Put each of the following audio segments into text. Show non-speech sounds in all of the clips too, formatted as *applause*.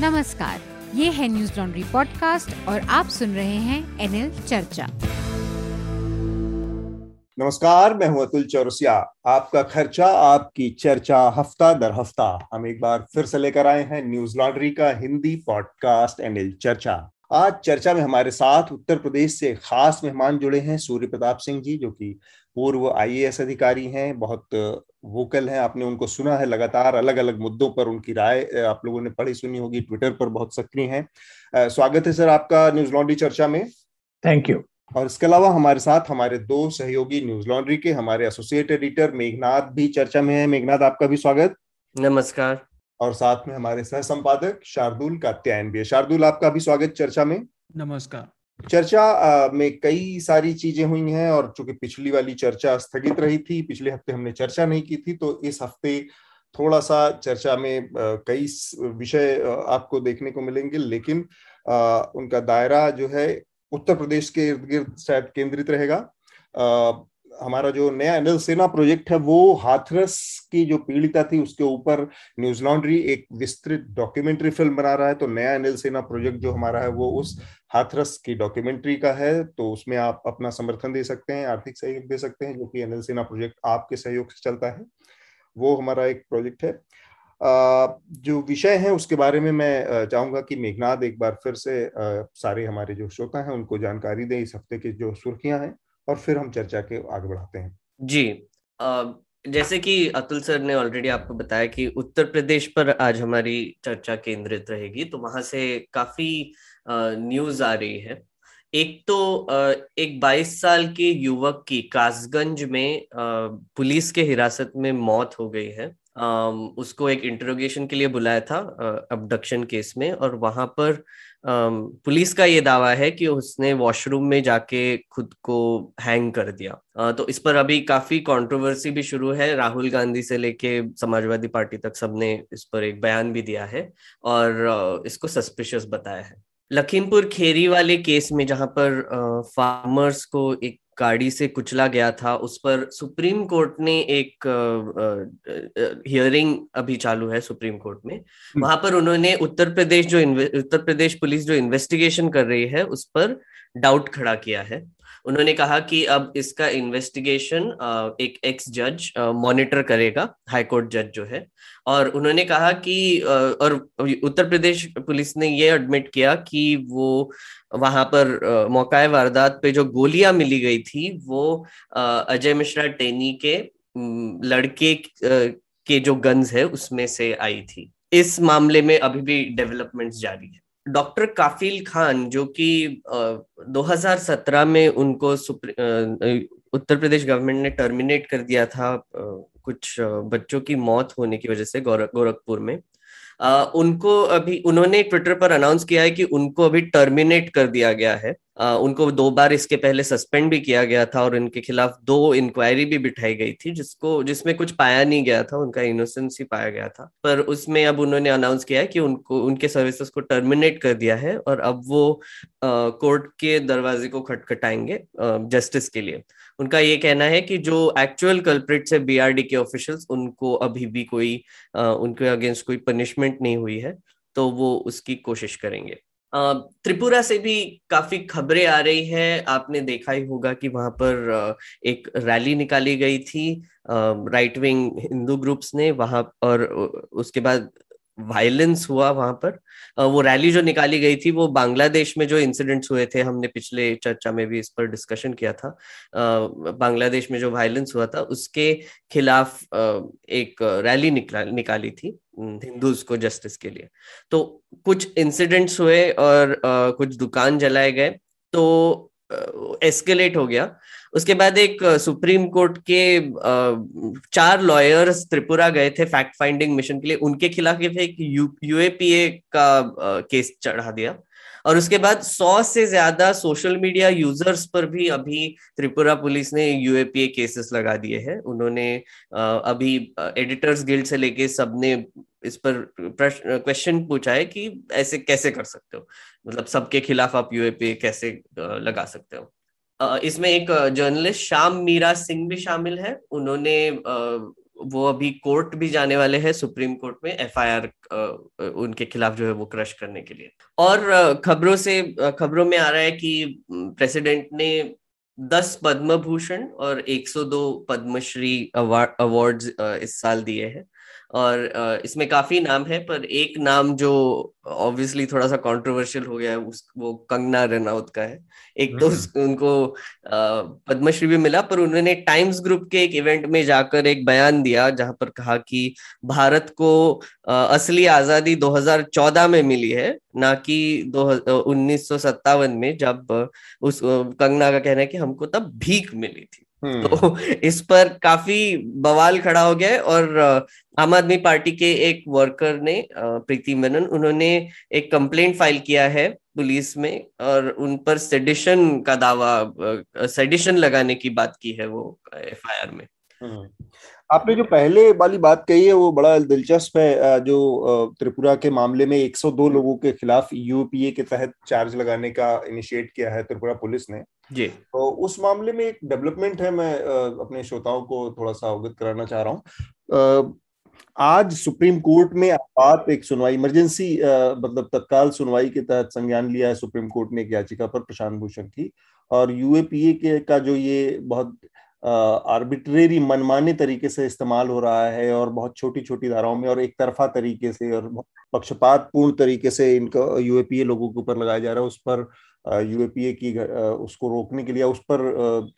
नमस्कार, ये है न्यूज़ लॉन्ड्री पॉडकास्ट और आप सुन रहे हैं एनएल चर्चा। नमस्कार, मैं हूँ अतुल चौरसिया। आपका खर्चा, आपकी चर्चा हफ़्ता दर हफ़्ता। हम एक बार फिर से लेकर आए हैं न्यूज़ लॉन्ड्री का हिंदी पॉडकास्ट एनएल चर्चा। आज चर्चा में हमारे साथ उत्तर प्रदेश से खास मेहमान जुड़े हैं सूर्य प्रताप सिंह जी, जो कि पूर्व आईएएस अधिकारी हैं बहुत वोकल हैं आपने उनको सुना है लगातार अलग अलग मुद्दों पर उनकी राय आप लोगों ने पढ़ी सुनी होगी ट्विटर पर बहुत सक्रिय हैं। स्वागत है सर आपका न्यूज़ लॉन्ड्री चर्चा में। थैंक यू और इसके अलावा हमारे साथ हमारे दो सहयोगी न्यूज़ लॉन्ड्री के हमारे एसोसिएट एडिटर मेघनाथ भी चर्चा में है। मेघनाथ आपका भी स्वागत। नमस्कार। और साथ में हमारे सह संपादक शार्दुल कात्यायन भी है। शार्दुल आपका भी स्वागत चर्चा में। नमस्कार। चर्चा में कई सारी चीज़ें हुई हैं और चूँकि पिछली वाली चर्चा स्थगित रही थी, पिछले हफ़्ते हमने चर्चा नहीं की थी तो इस हफ़्ते थोड़ा सा चर्चा में कई विषय आपको देखने को मिलेंगे। लेकिन उनका दायरा जो है उत्तर प्रदेश के इर्द गिर्द शायद केंद्रित रहेगा। हमारा जो नया अनिल सेना प्रोजेक्ट है, वो हाथरस की जो पीड़िता थी, उसके ऊपर न्यूज़ लॉन्ड्री एक विस्तृत डॉक्यूमेंट्री फ़िल्म बना रहा है। तो नया अनिल सेना प्रोजेक्ट जो हमारा है, वो उस हाथरस की डॉक्यूमेंट्री का है। तो उसमें आप अपना समर्थन दे सकते हैं, आर्थिक सहयोग दे सकते हैं, जो कि अनिल सेना प्रोजेक्ट आपके सहयोग से चलता है। वो हमारा एक प्रोजेक्ट है। जो विषय है, उसके बारे में मैं चाहूँगा कि मेघनाथ एक बार फिर से सारे हमारे जो श्रोता हैं, उनको जानकारी दें। इस हफ़्ते की जो सुर्खियाँ हैं और फिर हम चर्चा के आगे बढ़ाते हैं। जी आ, जैसे कि अतुल सर ने ऑलरेडी आपको बताया कि उत्तर प्रदेश पर आज हमारी चर्चा केंद्रित रहेगी तो वहाँ से काफ़ी न्यूज़ आ रही है। एक तो एक 22 साल के युवक की कासगंज में पुलिस के हिरासत में मौत हो गई है। उसको एक इंटरोगेशन के लिए बुलाया था अबडक्शन केस में और वहाँ पर पुलिस का ये दावा है कि उसने वॉशरूम में जाके खुद को हैंग कर दिया। तो इस पर अभी काफ़ी कंट्रोवर्सी भी शुरू है। राहुल गांधी से लेके समाजवादी पार्टी तक सबने इस पर एक बयान भी दिया है और इसको सस्पिशियस बताया है। लखीमपुर खेरी वाले केस में जहाँ पर फार्मर्स को एक गाड़ी से कुचला गया था उस पर सुप्रीम कोर्ट ने एक हियरिंग अभी चालू है सुप्रीम कोर्ट में हम्म। वहाँ पर उन्होंने उत्तर प्रदेश जो उत्तर प्रदेश पुलिस जो इन्वेस्टिगेशन कर रही है उस पर डाउट खड़ा किया है उन्होंने कहा कि अब इसका इन्वेस्टिगेशन एक एक्स जज मॉनिटर करेगा हाई कोर्ट जज जो है। और उन्होंने कहा कि और उत्तर प्रदेश पुलिस ने ये एडमिट किया कि वो वहाँ पर मौका वारदात पे जो गोलियाँ मिली गई थी, वो अजय मिश्रा टेनी के लड़के के जो गन्स है, उसमें से आई थी। इस मामले में अभी भी डेवलपमेंट्स जारी है। डॉक्टर काफिल खान, जो कि 2017 में उनको उत्तर प्रदेश गवर्नमेंट ने टर्मिनेट कर दिया था कुछ बच्चों की मौत होने की वजह से गोरखपुर में। उनको अभी, उन्होंने ट्विटर पर अनाउंस किया है कि उनको अभी टर्मिनेट कर दिया गया है। उनको दो बार इसके पहले सस्पेंड भी किया गया था और उनके खिलाफ दो इंक्वायरी भी बिठाई गई थी, जिसको, जिसमें कुछ पाया नहीं गया था, उनका इनोसेंस ही पाया गया था। पर उसमें अब उन्होंने अनाउंस किया है कि उनको, उनके सर्विसेज़ को टर्मिनेट कर दिया है और अब वो कोर्ट के दरवाजे को खटखटाएँगे जस्टिस के लिए। उनका ये कहना है कि जो एक्चुअल कल्प्रिट्स है बीआरडी के ऑफिशियल्स उनको अभी भी कोई उनके अगेंस्ट कोई पनिशमेंट नहीं हुई है तो वो उसकी कोशिश करेंगे। त्रिपुरा से भी काफ़ी खबरें आ रही है। आपने देखा ही होगा कि वहाँ पर एक रैली निकाली गई थी। राइट विंग हिंदू ग्रुप्स ने वहाँ, और उसके बाद वायलेंस हुआ वहाँ पर। वो रैली जो निकाली गई थी, वो बांग्लादेश में जो इंसिडेंट्स हुए थे, हमने पिछले चर्चा में भी इस पर डिस्कशन किया था। बांग्लादेश में जो वायलेंस हुआ था, उसके खिलाफ एक रैली निकाल, निकाली थी हिंदूज को जस्टिस के लिए। तो कुछ इंसिडेंट्स हुए और कुछ दुकान जलाए गए तो एस्केलेट हो गया। उसके बाद एक सुप्रीम कोर्ट के चार लॉयर्स त्रिपुरा गए थे फैक्ट फाइंडिंग मिशन के लिए। उनके खिलाफ एक यूएपीए का केस चढ़ा दिया। और उसके बाद सौ से ज़्यादा सोशल मीडिया यूज़र्स पर भी अभी त्रिपुरा पुलिस ने यूएपीए केसेस लगा दिए हैं। उन्होंने अभी एडिटर्स गिल्ड से लेके सबने इस पर प्रश्न क्वेश्चन पूछा है कि ऐसे कैसे कर सकते हो? मतलब सबके खिलाफ आप यूएपीए कैसे लगा सकते हो? इसमें एक जर्नलिस्ट श्याम मीरा सिंह भी शामिल है। उन्होंने वो अभी कोर्ट भी जाने वाले हैं, सुप्रीम कोर्ट में एफआईआर उनके खिलाफ जो है वो क्रश करने के लिए। और खबरों से खबरों में आ रहा है कि प्रेसिडेंट ने दस पद्म भूषण और 102 पद्मश्री अवार्ड अवार्ड्स इस साल दिए हैं। और इसमें काफ़ी नाम है पर एक नाम जो ऑब्वियसली थोड़ा सा कंट्रोवर्शियल हो गया है उस वो कंगना रनौत का है एक तो हम्म। उनको पद्मश्री भी मिला पर उन्होंने टाइम्स ग्रुप के एक इवेंट में जाकर एक बयान दिया जहाँ पर कहा कि भारत को असली आज़ादी 2014 में मिली है ना कि दो उन्नीस में जब उस कंगना का कहना है कि हमको तब भीख मिली थी। तो इस पर काफ़ी बवाल खड़ा हो गया और आम आदमी पार्टी के एक वर्कर ने प्रीति मनन उन्होंने एक कंप्लेंट फ़ाइल किया है पुलिस में और उन पर सेडिशन का दावा सेडिशन लगाने की बात की है वो एफआईआर में हम्म। आपने जो पहले वाली बात कही है वो बड़ा दिलचस्प है जो त्रिपुरा के मामले में 102 लोगों के खिलाफ यूपीए के तहत चार्ज लगाने का इनिशिएट किया है त्रिपुरा पुलिस ने। जी। तो उस मामले में एक डेवलपमेंट है मैं अपने श्रोताओं को थोड़ा सा अवगत कराना चाह रहा हूँ। आज सुप्रीम कोर्ट में आपात एक सुनवाई इमरजेंसी मतलब तत्काल सुनवाई के तहत संज्ञान लिया है सुप्रीम कोर्ट ने एक याचिका पर प्रशांत भूषण की। और यूएपीए के का जो ये बहुत आर्बिट्रेरी मनमाने तरीके से इस्तेमाल हो रहा है और बहुत छोटी छोटी धाराओं में और एक तरफा तरीके से और पक्षपात पूर्ण तरीके से इनका यूएपीए लोगों के ऊपर लगाया जा रहा है। उस पर यूएपीए की उसको रोकने के लिए उस पर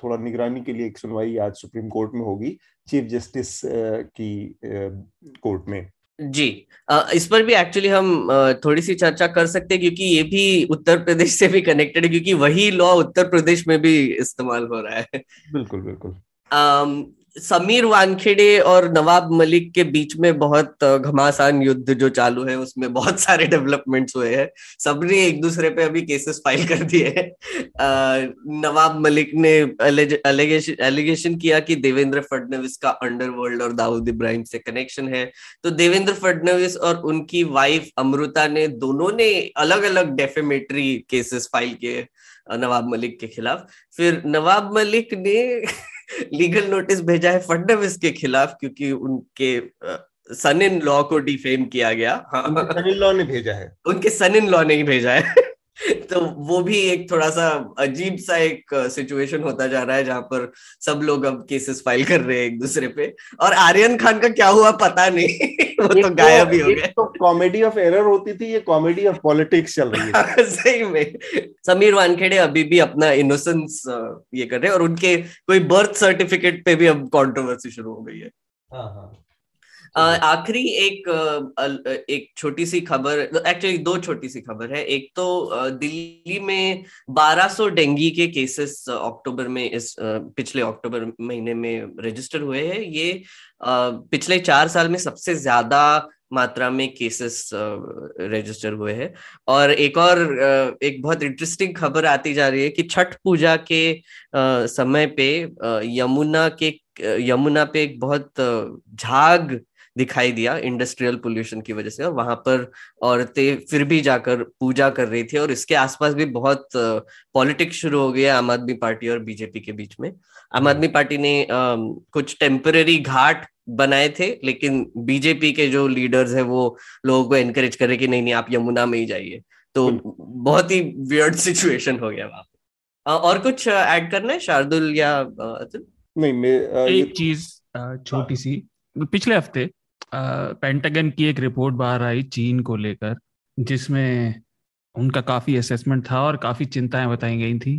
थोड़ा निगरानी के लिए एक सुनवाई आज सुप्रीम कोर्ट में होगी, चीफ जस्टिस की कोर्ट में। जी इस पर भी एक्चुअली हम थोड़ी सी चर्चा कर सकते हैं क्योंकि ये भी उत्तर प्रदेश से भी कनेक्टेड है क्योंकि वही लॉ उत्तर प्रदेश में भी इस्तेमाल हो रहा है। बिल्कुल बिल्कुल। समीर वानखेड़े और नवाब मलिक के बीच में बहुत घमासान युद्ध जो चालू है, उसमें बहुत सारे डेवलपमेंट्स हुए हैं। सबने एक दूसरे पे अभी केसेस फ़ाइल कर दिए हैं। नवाब मलिक ने एलिगेशन किया कि देवेंद्र फडणवीस का अंडरवर्ल्ड और दाऊद इब्राहिम से कनेक्शन है। तो देवेंद्र फडणवीस और उनकी वाइफ अमृता ने दोनों ने अलग अलग डेफेमेटरी केसेस फ़ाइल किए नवाब मलिक के खिलाफ। फिर नवाब मलिक ने *laughs* लीगल नोटिस भेजा है फडनविस के खिलाफ क्योंकि उनके सन इन लॉ को डिफेम किया गया। हाँ सन इन लॉ ने भेजा है। उनके सन इन लॉ ने ही भेजा है। *laughs* तो वो भी एक थोड़ा सा अजीब सा एक सिचुएशन होता जा रहा है जहाँ पर सब लोग अब केसेस फ़ाइल कर रहे हैं एक दूसरे पे। और आर्यन खान का क्या हुआ पता नहीं। *laughs* वो तो, तो गायब ही हो गया तो कॉमेडी ऑफ़ एरर होती थी ये कॉमेडी ऑफ़ पॉलिटिक्स चल रही है। *laughs* सही में। समीर वानखेड़े अभी भी अपना इनोसेंस ये कर रहे हैं और उनके कोई बर्थ सर्टिफिकेट पे भी अब कॉन्ट्रोवर्सी शुरू हो गई है। हाँ हाँ। आखिरी एक एक छोटी सी खबर एक्चुअली दो छोटी सी खबर है। एक तो दिल्ली में 1200 डेंगी के केसेस अक्टूबर में इस पिछले अक्टूबर महीने में रजिस्टर हुए हैं। ये पिछले चार साल में सबसे ज़्यादा मात्रा में केसेस रजिस्टर हुए हैं। और एक और एक बहुत इंटरेस्टिंग खबर आती जा रही है कि छठ पूजा के समय पे यमुना के यमुना पे एक बहुत झाग दिखाई दिया इंडस्ट्रियल पोल्यूशन की वजह से। और वहाँ पर औरतें फिर भी जाकर पूजा कर रही थी और इसके आसपास भी बहुत पॉलिटिक्स शुरू हो गया आम आदमी पार्टी और बीजेपी के बीच में। आम हम्म। आदमी पार्टी ने आ, कुछ टेम्पररी घाट बनाए थे लेकिन बीजेपी के जो लीडर्स है वो लोगों को एनकरेज करे कि नहीं नहीं आप यमुना में ही जाइए। तो बहुत ही वियर्ड सिचुएशन हो गया वहाँ और कुछ ऐड करना है? शार्दुल या नहीं मैं एक चीज़ छोटी सी पिछले हफ़्ते पेंटागन की एक रिपोर्ट बाहर आई चीन को लेकर जिसमें उनका काफ़ी असेसमेंट था और काफ़ी चिंताएँ बताई गई थी।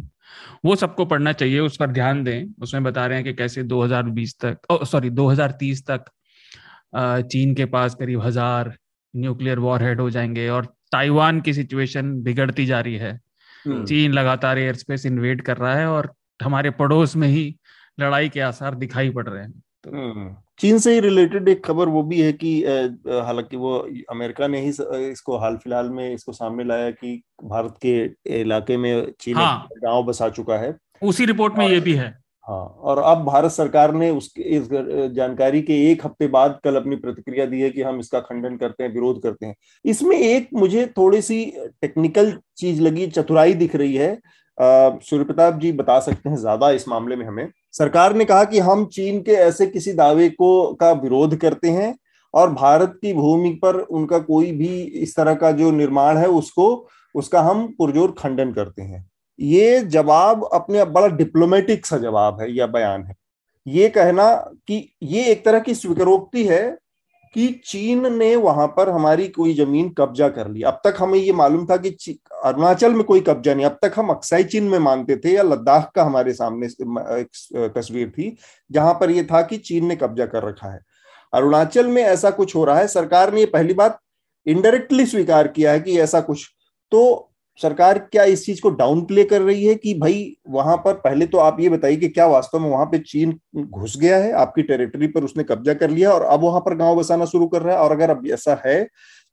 वो सबको पढ़ना चाहिए उस पर ध्यान दें। उसमें बता रहे हैं कि कैसे 2020 तक सॉरी 2030 तक चीन के पास करीब हज़ार न्यूक्लियर वॉर हेड हो जाएँगे और ताइवान की सिचुएशन बिगड़ती जा रही है। हम्म। चीन लगातार एयर स्पेस इन्वेड कर रहा है और हमारे पड़ोस में ही लड़ाई के आसार दिखाई पड़ रहे हैं। तो हम्म। चीन से ही रिलेटेड एक खबर वो भी है कि हालाँकि वो अमेरिका ने ही इसको हाल फ़िलहाल में इसको सामने लाया कि भारत के इलाके में चीन हाँ, गाँव बसा चुका है। उसी रिपोर्ट में ये भी है। हाँ और अब भारत सरकार ने उसके इस जानकारी के एक हफ़्ते बाद कल अपनी प्रतिक्रिया दी है कि हम इसका खंडन करते हैं विरोध करते हैं। इसमें एक मुझे थोड़ी सी टेक्निकल चीज़ लगी चतुराई दिख रही है सूर्य प्रताप जी बता सकते हैं ज़्यादा इस मामले में हमें। सरकार ने कहा कि हम चीन के ऐसे किसी दावे को, का विरोध करते हैं और भारत की भूमि पर उनका कोई भी इस तरह का जो निर्माण है उसको, उसका हम पुरजोर खंडन करते हैं। ये जवाब अपने बड़ा डिप्लोमेटिक सा जवाब है या बयान है। ये कहना कि ये एक तरह की स्वीकारोक्ति है कि चीन ने वहाँ पर हमारी कोई ज़मीन कब्जा कर ली। अब तक हमें ये मालूम था कि अरुणाचल में कोई कब्जा नहीं। अब तक हम अक्साई चीन में मानते थे या लद्दाख का हमारे सामने एक तस्वीर थी, जहाँ पर यह था कि चीन ने कब्जा कर रखा है। अरुणाचल में ऐसा कुछ हो रहा है। सरकार ने पहली बात इनडायरेक्टली स्वीकार किया है कि ऐसा कुछ। तो सरकार क्या इस चीज़ को डाउन प्ले कर रही है कि भाई वहाँ पर पहले तो आप ये बताइए कि क्या वास्तव में वहाँ पे चीन घुस गया है? आपकी टेरिटरी पर उसने कब्जा कर लिया और अब वहाँ पर गाँव बसाना शुरू कर रहा है। और अगर अब ऐसा है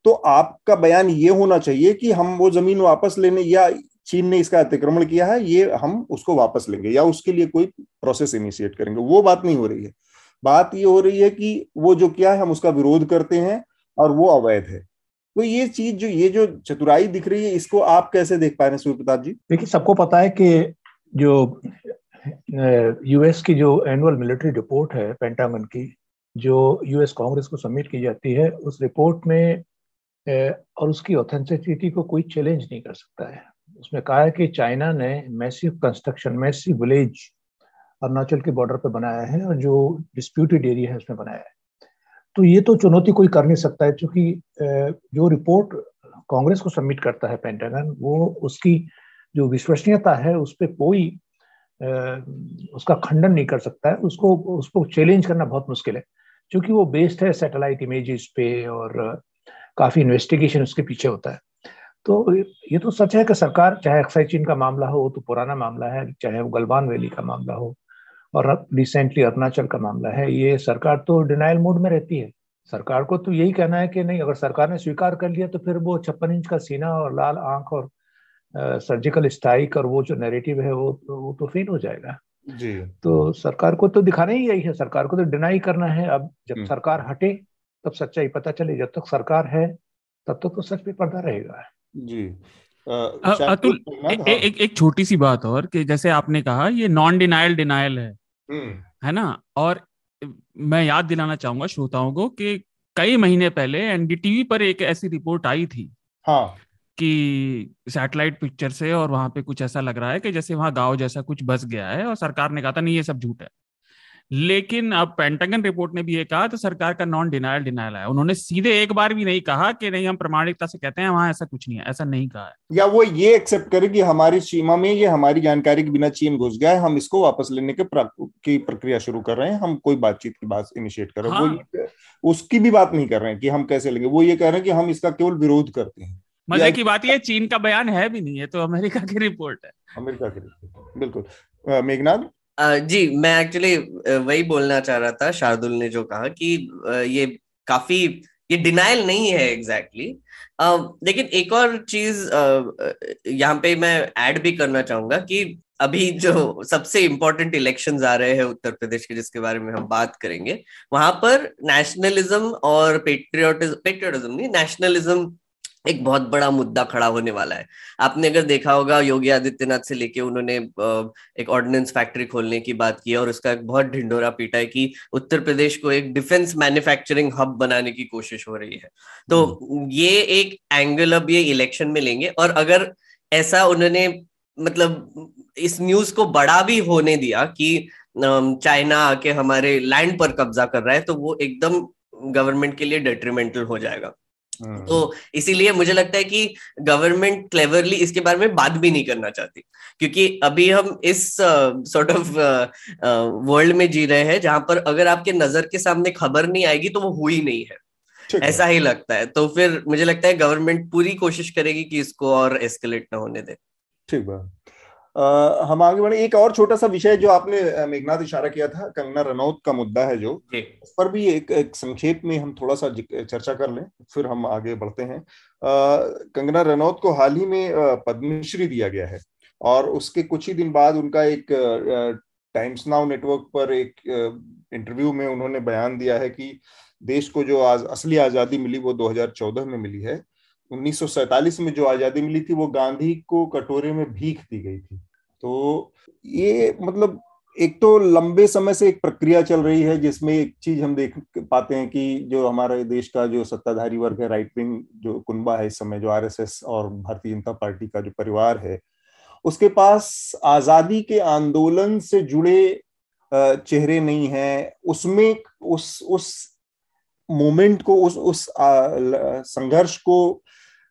तो आपका बयान ये होना चाहिए कि हम वो ज़मीन वापस लेने या चीन ने इसका अतिक्रमण किया है, ये हम उसको वापस लेंगे या उसके लिए कोई प्रोसेस इनिशिएट करेंगे। वो बात नहीं हो रही है। बात ये हो रही है कि वो जो क्या है, हम उसका विरोध करते हैं और वो अवैध है। तो ये चीज़ जो, ये जो चतुराई दिख रही है, इसको आप कैसे देख पा रहे हैं सूर्य प्रताप जी? देखिए, सबको पता है कि जो यूएस की जो एनुअल मिलिट्री रिपोर्ट है पेंटागन की, जो यूएस कांग्रेस को सबमिट की जाती है, उस रिपोर्ट में और उसकी ऑथेंटिसिटी को कोई चैलेंज नहीं कर सकता है। उसमें कहा है कि चाइना ने massive construction massive village Arunachal के बॉर्डर पर बनाया है और जो डिस्प्यूटेड एरिया है, उसमें बनाया है। तो ये तो चुनौती कोई कर नहीं सकता है, क्योंकि जो रिपोर्ट कांग्रेस को सबमिट करता है पेंटागन, वो उसकी जो विश्वसनीयता है, उस पर कोई उसका खंडन नहीं कर सकता है। उसको उसको चैलेंज करना बहुत मुश्किल है, क्योंकि वो बेस्ड है सैटेलाइट इमेजेस पे और काफ़ी इन्वेस्टिगेशन उसके पीछे होता है। तो ये तो सच है कि सरकार, चाहे अक्साई चीन का मामला हो, वो तो पुराना मामला है, चाहे वो गलवान वैली का मामला हो और अब रिसेंटली अरुणाचल का मामला है ये सरकार तो डिनाइल मोड में रहती है सरकार को तो यही कहना है कि नहीं अगर सरकार ने स्वीकार कर लिया तो फिर वो छप्पन इंच का सीना और लाल आँख और आ, सर्जिकल स्ट्राइक और वो जो नेरेटिव है वो वो तो फेल हो जाएगा जी तो सरकार को तो दिखाना ही यही है सरकार को तो डिनाई करना है अब जब हम्म। सरकार हटे तब सच्चाई पता चले जब तक सरकार है तब तक तो सच पे पर्दा रहेगा जी अतुल। एक एक छोटी सी बात और कि जैसे आपने कहा ये नॉन डिनाइल डिनाइल है। है ना? और मैं याद दिलाना चाहूँगा श्रोताओं को कि कई महीने पहले एनडीटीवी पर एक ऐसी रिपोर्ट आई थी हाँ। कि सैटेलाइट पिक्चर से और वहाँ पे कुछ ऐसा लग रहा है कि जैसे वहाँ गाँव जैसा कुछ बस गया है और सरकार ने कहा था नहीं ये सब झूठ है। लेकिन अब पेंटागन रिपोर्ट ने भी ये कहा तो सरकार का नॉन डिनायल डिनायल है उन्होंने सीधे एक बार भी नहीं कहा कि नहीं हम प्रमाणिकता से कहते हैं वहाँ ऐसा कुछ नहीं है ऐसा नहीं कहा है। या वो ये एक्सेप्ट करे कि हमारी सीमा में ये हमारी जानकारी के बिना चीन घुस गया है हम इसको वापस लेने के की प्रक्रिया शुरू कर रहे हैं हम कोई बातचीत की बात इनिशिएट कर रहे हैं। हाँ। वो उसकी भी बात नहीं कर रहे हैं कि हम कैसे लेंगे। वो ये कह रहे हैं कि हम इसका केवल विरोध करते हैं। मज़े की बात ये चीन का बयान है भी नहीं है तो अमेरिका की रिपोर्ट है। अमेरिका की रिपोर्ट बिल्कुल। मेघनाथ जी, मैं एक्चुअली वही बोलना चाह रहा था, शार्दुल ने जो कहा कि ये काफ़ी, ये डिनाइल नहीं है एग्जैक्टली exactly. लेकिन एक और चीज़ यहाँ पे मैं ऐड भी करना चाहूँगा कि अभी जो सबसे इम्पोर्टेंट इलेक्शंस आ रहे हैं उत्तर प्रदेश के, जिसके बारे में हम बात करेंगे, वहाँ पर नेशनलिज्म और पेट्रियोटिज्म पेट्रियोटिज्म नहीं नेशनलिज्म एक बहुत बड़ा मुद्दा खड़ा होने वाला है आपने अगर देखा होगा योगी आदित्यनाथ से लेके उन्होंने एक ऑर्डिनेंस फैक्ट्री खोलने की बात की और उसका एक बहुत ढिंडोरा पीटा है कि उत्तर प्रदेश को एक डिफेंस मैन्युफैक्चरिंग हब बनाने की कोशिश हो रही है तो हम्म। ये एक एंगल अब ये इलेक्शन में लेंगे और अगर ऐसा उन्होंने मतलब इस न्यूज़ को बड़ा भी होने दिया कि चाइना आके हमारे लैंड पर कब्जा कर रहा है तो वो एकदम गवर्नमेंट के लिए डेट्रीमेंटल हो जाएगा। तो इसीलिए मुझे लगता है कि गवर्नमेंट क्लेवरली इसके बारे में बात भी नहीं करना चाहती। क्योंकि अभी हम इस सॉर्ट ऑफ़ वर्ल्ड में जी रहे हैं जहाँ पर अगर आपके नज़र के सामने खबर नहीं आएगी तो वो हुई नहीं है। ऐसा ही लगता है। तो फिर मुझे लगता है गवर्नमेंट पूरी कोशिश करेगी कि इसको और एस्केलेट ना होने दे। ठीक बात। हम आगे बढ़े। एक और छोटा सा विषय जो आपने मेघनाथ इशारा किया था कंगना रनौत का मुद्दा है जो उस पर भी एक, एक संक्षेप में हम थोड़ा सा चर्चा कर लें फिर हम आगे बढ़ते हैं। कंगना रनौत को हाल ही में पद्मश्री दिया गया है और उसके कुछ ही दिन बाद उनका एक टाइम्स नाउ नेटवर्क पर एक इंटरव्यू में उन्होंने बयान दिया है कि देश को जो आज असली आज़ादी मिली वो 2014 में मिली है। 1947 में जो आज़ादी मिली थी, वो गांधी को कटोरे में भीख दी गई थी। तो ये मतलब एक तो लंबे समय से एक प्रक्रिया चल रही है, जिसमें एक चीज़ हम देख पाते हैं कि जो हमारे देश का जो सत्ताधारी वर्ग है राइट विंग जो कुनबा है इस समय, जो आरएसएस और भारतीय जनता पार्टी का जो परिवार है, उसके पास आज़ादी के आंदोलन से जुड़े चेहरे नहीं है। उसमें उस उस मोमेंट को, उस उस संघर्ष को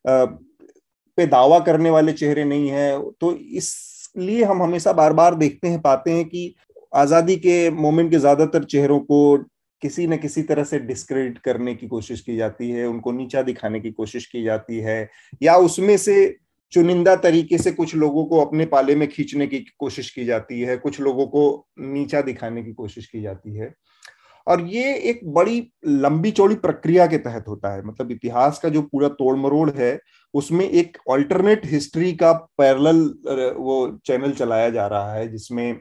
पे दावा करने वाले चेहरे नहीं है। तो इसलिए हम हमेशा बार बार देखते हैं, पाते हैं कि आज़ादी के मोमेंट के ज़्यादातर चेहरों को किसी न किसी तरह से डिस्क्रेडिट करने की कोशिश की जाती है, उनको नीचा दिखाने की कोशिश की जाती है, या उसमें से चुनिंदा तरीके से कुछ लोगों को अपने पाले में खींचने की कोशिश की जाती है, कुछ लोगों को नीचा दिखाने की कोशिश की जाती है। और ये एक बड़ी लंबी चौड़ी प्रक्रिया के तहत होता है। मतलब इतिहास का जो पूरा तोड़ मरोड़ है, उसमें एक ऑल्टरनेट हिस्ट्री का पैरेलल वो चैनल चलाया जा रहा है, जिसमें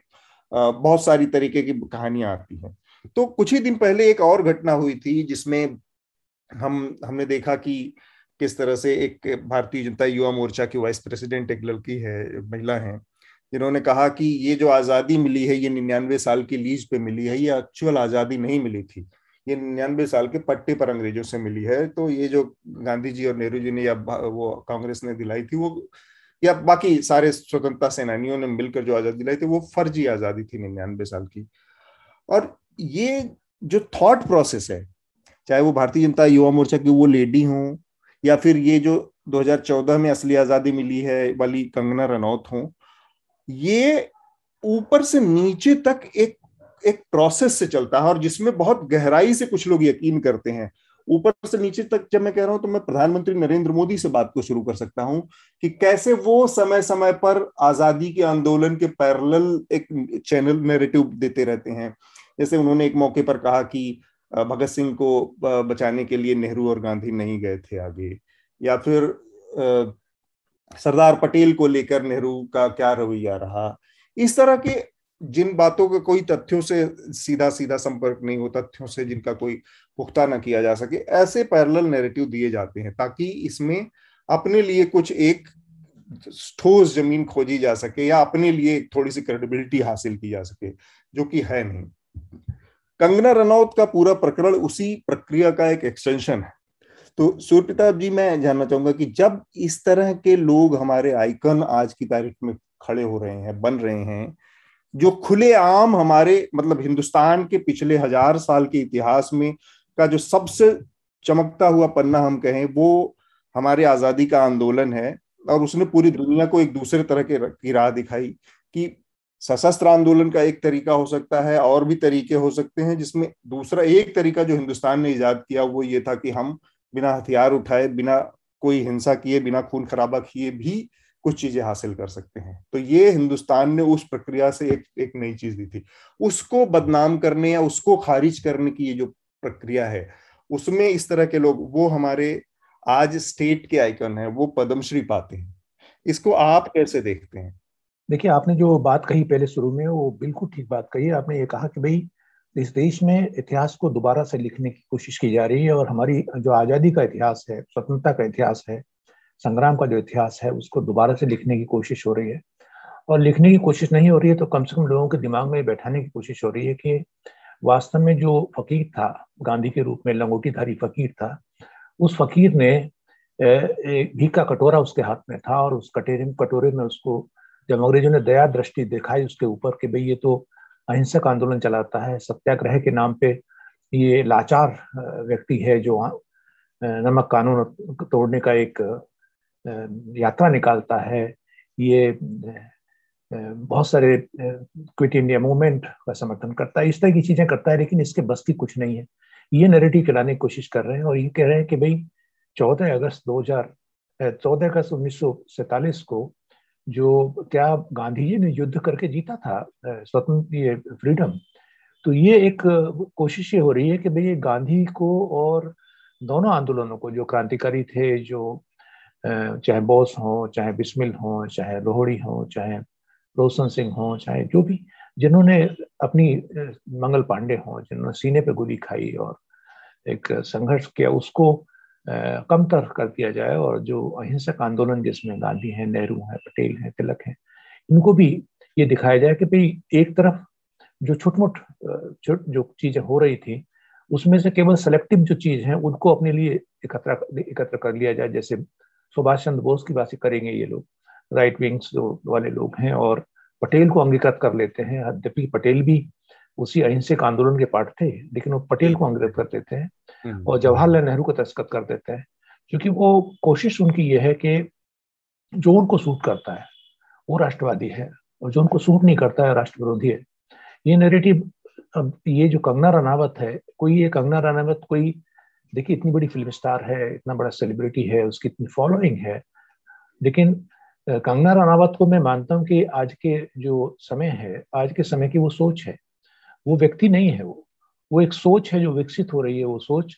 बहुत सारी तरीके की कहानियाँ आती हैं। तो कुछ ही दिन पहले एक और घटना हुई थी, जिसमें हम, हमने देखा कि किस तरह से एक भारतीय जनता युवा मोर्चा की वाइस प्रेसिडेंट एक लड़की है महिला है जिन्होंने कहा कि ये जो आज़ादी मिली है, ये निन्यानवे साल की लीज पे मिली है, ये एक्चुअल आज़ादी नहीं मिली थी। ये निन्यानवे साल के पट्टे पर अंग्रेज़ों से मिली है। तो ये जो गांधी जी और नेहरू जी ने या वो कांग्रेस ने दिलाई थी, वो या बाकी सारे स्वतंत्रता सेनानियों ने मिलकर जो आज़ादी दिलाई थी, वो फर्जी आज़ादी थी निन्यानवे साल की। और ये जो थॉट प्रोसेस है, चाहे वो भारतीय जनता युवा मोर्चा की वो लेडी हो, या फिर ये जो 2014 में असली आज़ादी मिली है वाली कंगना रनौत हो ये ऊपर से नीचे तक एक एक प्रोसेस से चलता है और जिसमें बहुत गहराई से कुछ लोग यकीन करते हैं। ऊपर से नीचे तक जब मैं कह रहा हूँ तो मैं प्रधानमंत्री नरेंद्र मोदी से बात को शुरू कर सकता हूँ कि कैसे वो समय समय पर आज़ादी के आंदोलन के पैरेलल एक चैनल नैरेटिव देते रहते हैं। जैसे उन्होंने एक मौके पर कहा कि भगत सिंह को बचाने के लिए नेहरू और गांधी नहीं गए थे आगे। या फिर सरदार पटेल को लेकर नेहरू का क्या रवैया रहा? इस तरह के जिन बातों का कोई तथ्यों से सीधा सीधा संपर्क नहीं हो, तथ्यों से जिनका कोई पुख्ता न किया जा सके, ऐसे पैरल नैरेटिव दिए जाते हैं ताकि इसमें अपने लिए कुछ एक ठोस ज़मीन खोजी जा सके या अपने लिए थोड़ी सी क्रेडिबिलिटी हासिल की जा सके, जो कि है नहीं। कंगना रनौत का पूरा प्रकरण उसी प्रक्रिया का एक एक्सटेंशन है। तो सूर्य प्रताप जी, मैं जानना चाहूँगा कि जब इस तरह के लोग हमारे आइकन आज की तारीख में खड़े हो रहे हैं, बन रहे हैं, जो खुले आम हमारे मतलब हिंदुस्तान के पिछले हज़ार साल के इतिहास में का जो सबसे चमकता हुआ पन्ना हम कहें, वो हमारे आज़ादी का आंदोलन है और उसने पूरी दुनिया को एक दूसरे तरह के की राह दिखाई कि सशस्त्र आंदोलन का एक तरीका हो सकता है, और भी तरीके हो सकते हैं, जिसमें दूसरा एक तरीका जो हिंदुस्तान ने ईजाद किया, वो ये था कि हम बिना हथियार उठाए, बिना कोई हिंसा किए, बिना खून खराबा किए भी कुछ चीज़ें हासिल कर सकते हैं। तो ये हिंदुस्तान ने उस प्रक्रिया से एक एक नई चीज़ दी थी। उसको बदनाम करने या उसको खारिज करने की ये जो प्रक्रिया है, उसमें इस तरह के लोग, वो हमारे आज स्टेट के आइकन है, वो पद्मश्री पाते हैं। इसको आप कैसे देखते हैं? देखिए, आपने जो बात कही पहले शुरू में, वो बिल्कुल ठीक बात कही आपने ये कहा कि भाई इस देश में इतिहास को दोबारा से लिखने की कोशिश की जा रही है और हमारी जो आज़ादी का इतिहास है, स्वतंत्रता का इतिहास है, संग्राम का जो इतिहास है, उसको दोबारा से लिखने की कोशिश हो रही है। और लिखने की कोशिश नहीं हो रही है तो कम से कम लोगों के दिमाग में बैठाने की कोशिश हो रही है कि वास्तव में जो फकीर था, गांधी के रूप में, लंगोटीधारी फकीर था, उस फकीर ने घी का कटोरा उसके हाथ में था और उस कटेरे कटोरे में उसको जब अंग्रेज़ों ने दया दृष्टि दिखाई उसके ऊपर कि भाई ये तो अहिंसक आंदोलन चलाता है, सत्याग्रह के नाम पे ये लाचार व्यक्ति है जो नमक कानून तोड़ने का एक यात्रा निकालता है। ये बहुत सारे क्विट इंडिया मूवमेंट का समर्थन करता है, इस तरह की चीज़ें करता है, लेकिन इसके बस की कुछ नहीं है। ये नैरेटिव चलाने की कोशिश कर रहे हैं और ये कह रहे हैं कि भाई, चौदह अगस्त 2000 चौदह अगस्त उन्नीस को जो क्या गांधी जी ने युद्ध करके जीता था स्वतंत्र ये फ्रीडम तो ये एक कोशिश ये हो रही है कि भाई गांधी को और दोनों आंदोलनों को, जो क्रांतिकारी थे, जो चाहे बोस हो, चाहे बिस्मिल हो, चाहे लोहड़ी हो, चाहे रोशन सिंह हो, चाहे जो भी, जिन्होंने अपनी मंगल पांडे हो, जिन्होंने सीने पे गोली खाई और एक संघर्ष किया, उसको कमतर कर दिया जाए और जो अहिंसक आंदोलन जिसमें गांधी है, नेहरू है, पटेल है, तिलक हैं, इनको भी ये दिखाया जाए कि भाई एक तरफ़ जो छोट मोट जो चीज़ें हो रही थी, उसमें से केवल सेलेक्टिव जो चीज़ है, उनको अपने लिए एकत्र एकत्र कर लिया जाए। जैसे सुभाष चंद्र बोस की बात करेंगे ये लोग। राइट विंग्स जो वाले लोग हैं और पटेल को अंगीकृत कर लेते हैं। यद्यपि पटेल भी उसी अहिंसक आंदोलन के पार्ट थे, लेकिन वो पटेल को अंगीकृत कर देते हैं। और जवाहरलाल नेहरू को तस्कत कर देते हैं, क्योंकि वो कोशिश उनकी ये है कि जो उनको सूट करता है, वो राष्ट्रवादी है, और जो उनको सूट नहीं करता है राष्ट्र विरोधी है। ये नेरेटिव अब ये जो कंगना रनावत है, कोई ये कंगना रनावत, कोई, देखिए, इतनी बड़ी फ़िल्म स्टार है, इतना बड़ा सेलिब्रिटी है, उसकी इतनी फॉलोइंग है, लेकिन कंगना रनावत को मैं मानता हूँ कि आज के जो समय है, आज के समय की वो सोच है, वो व्यक्ति नहीं है वो। वो एक सोच है जो विकसित हो रही है वो सोच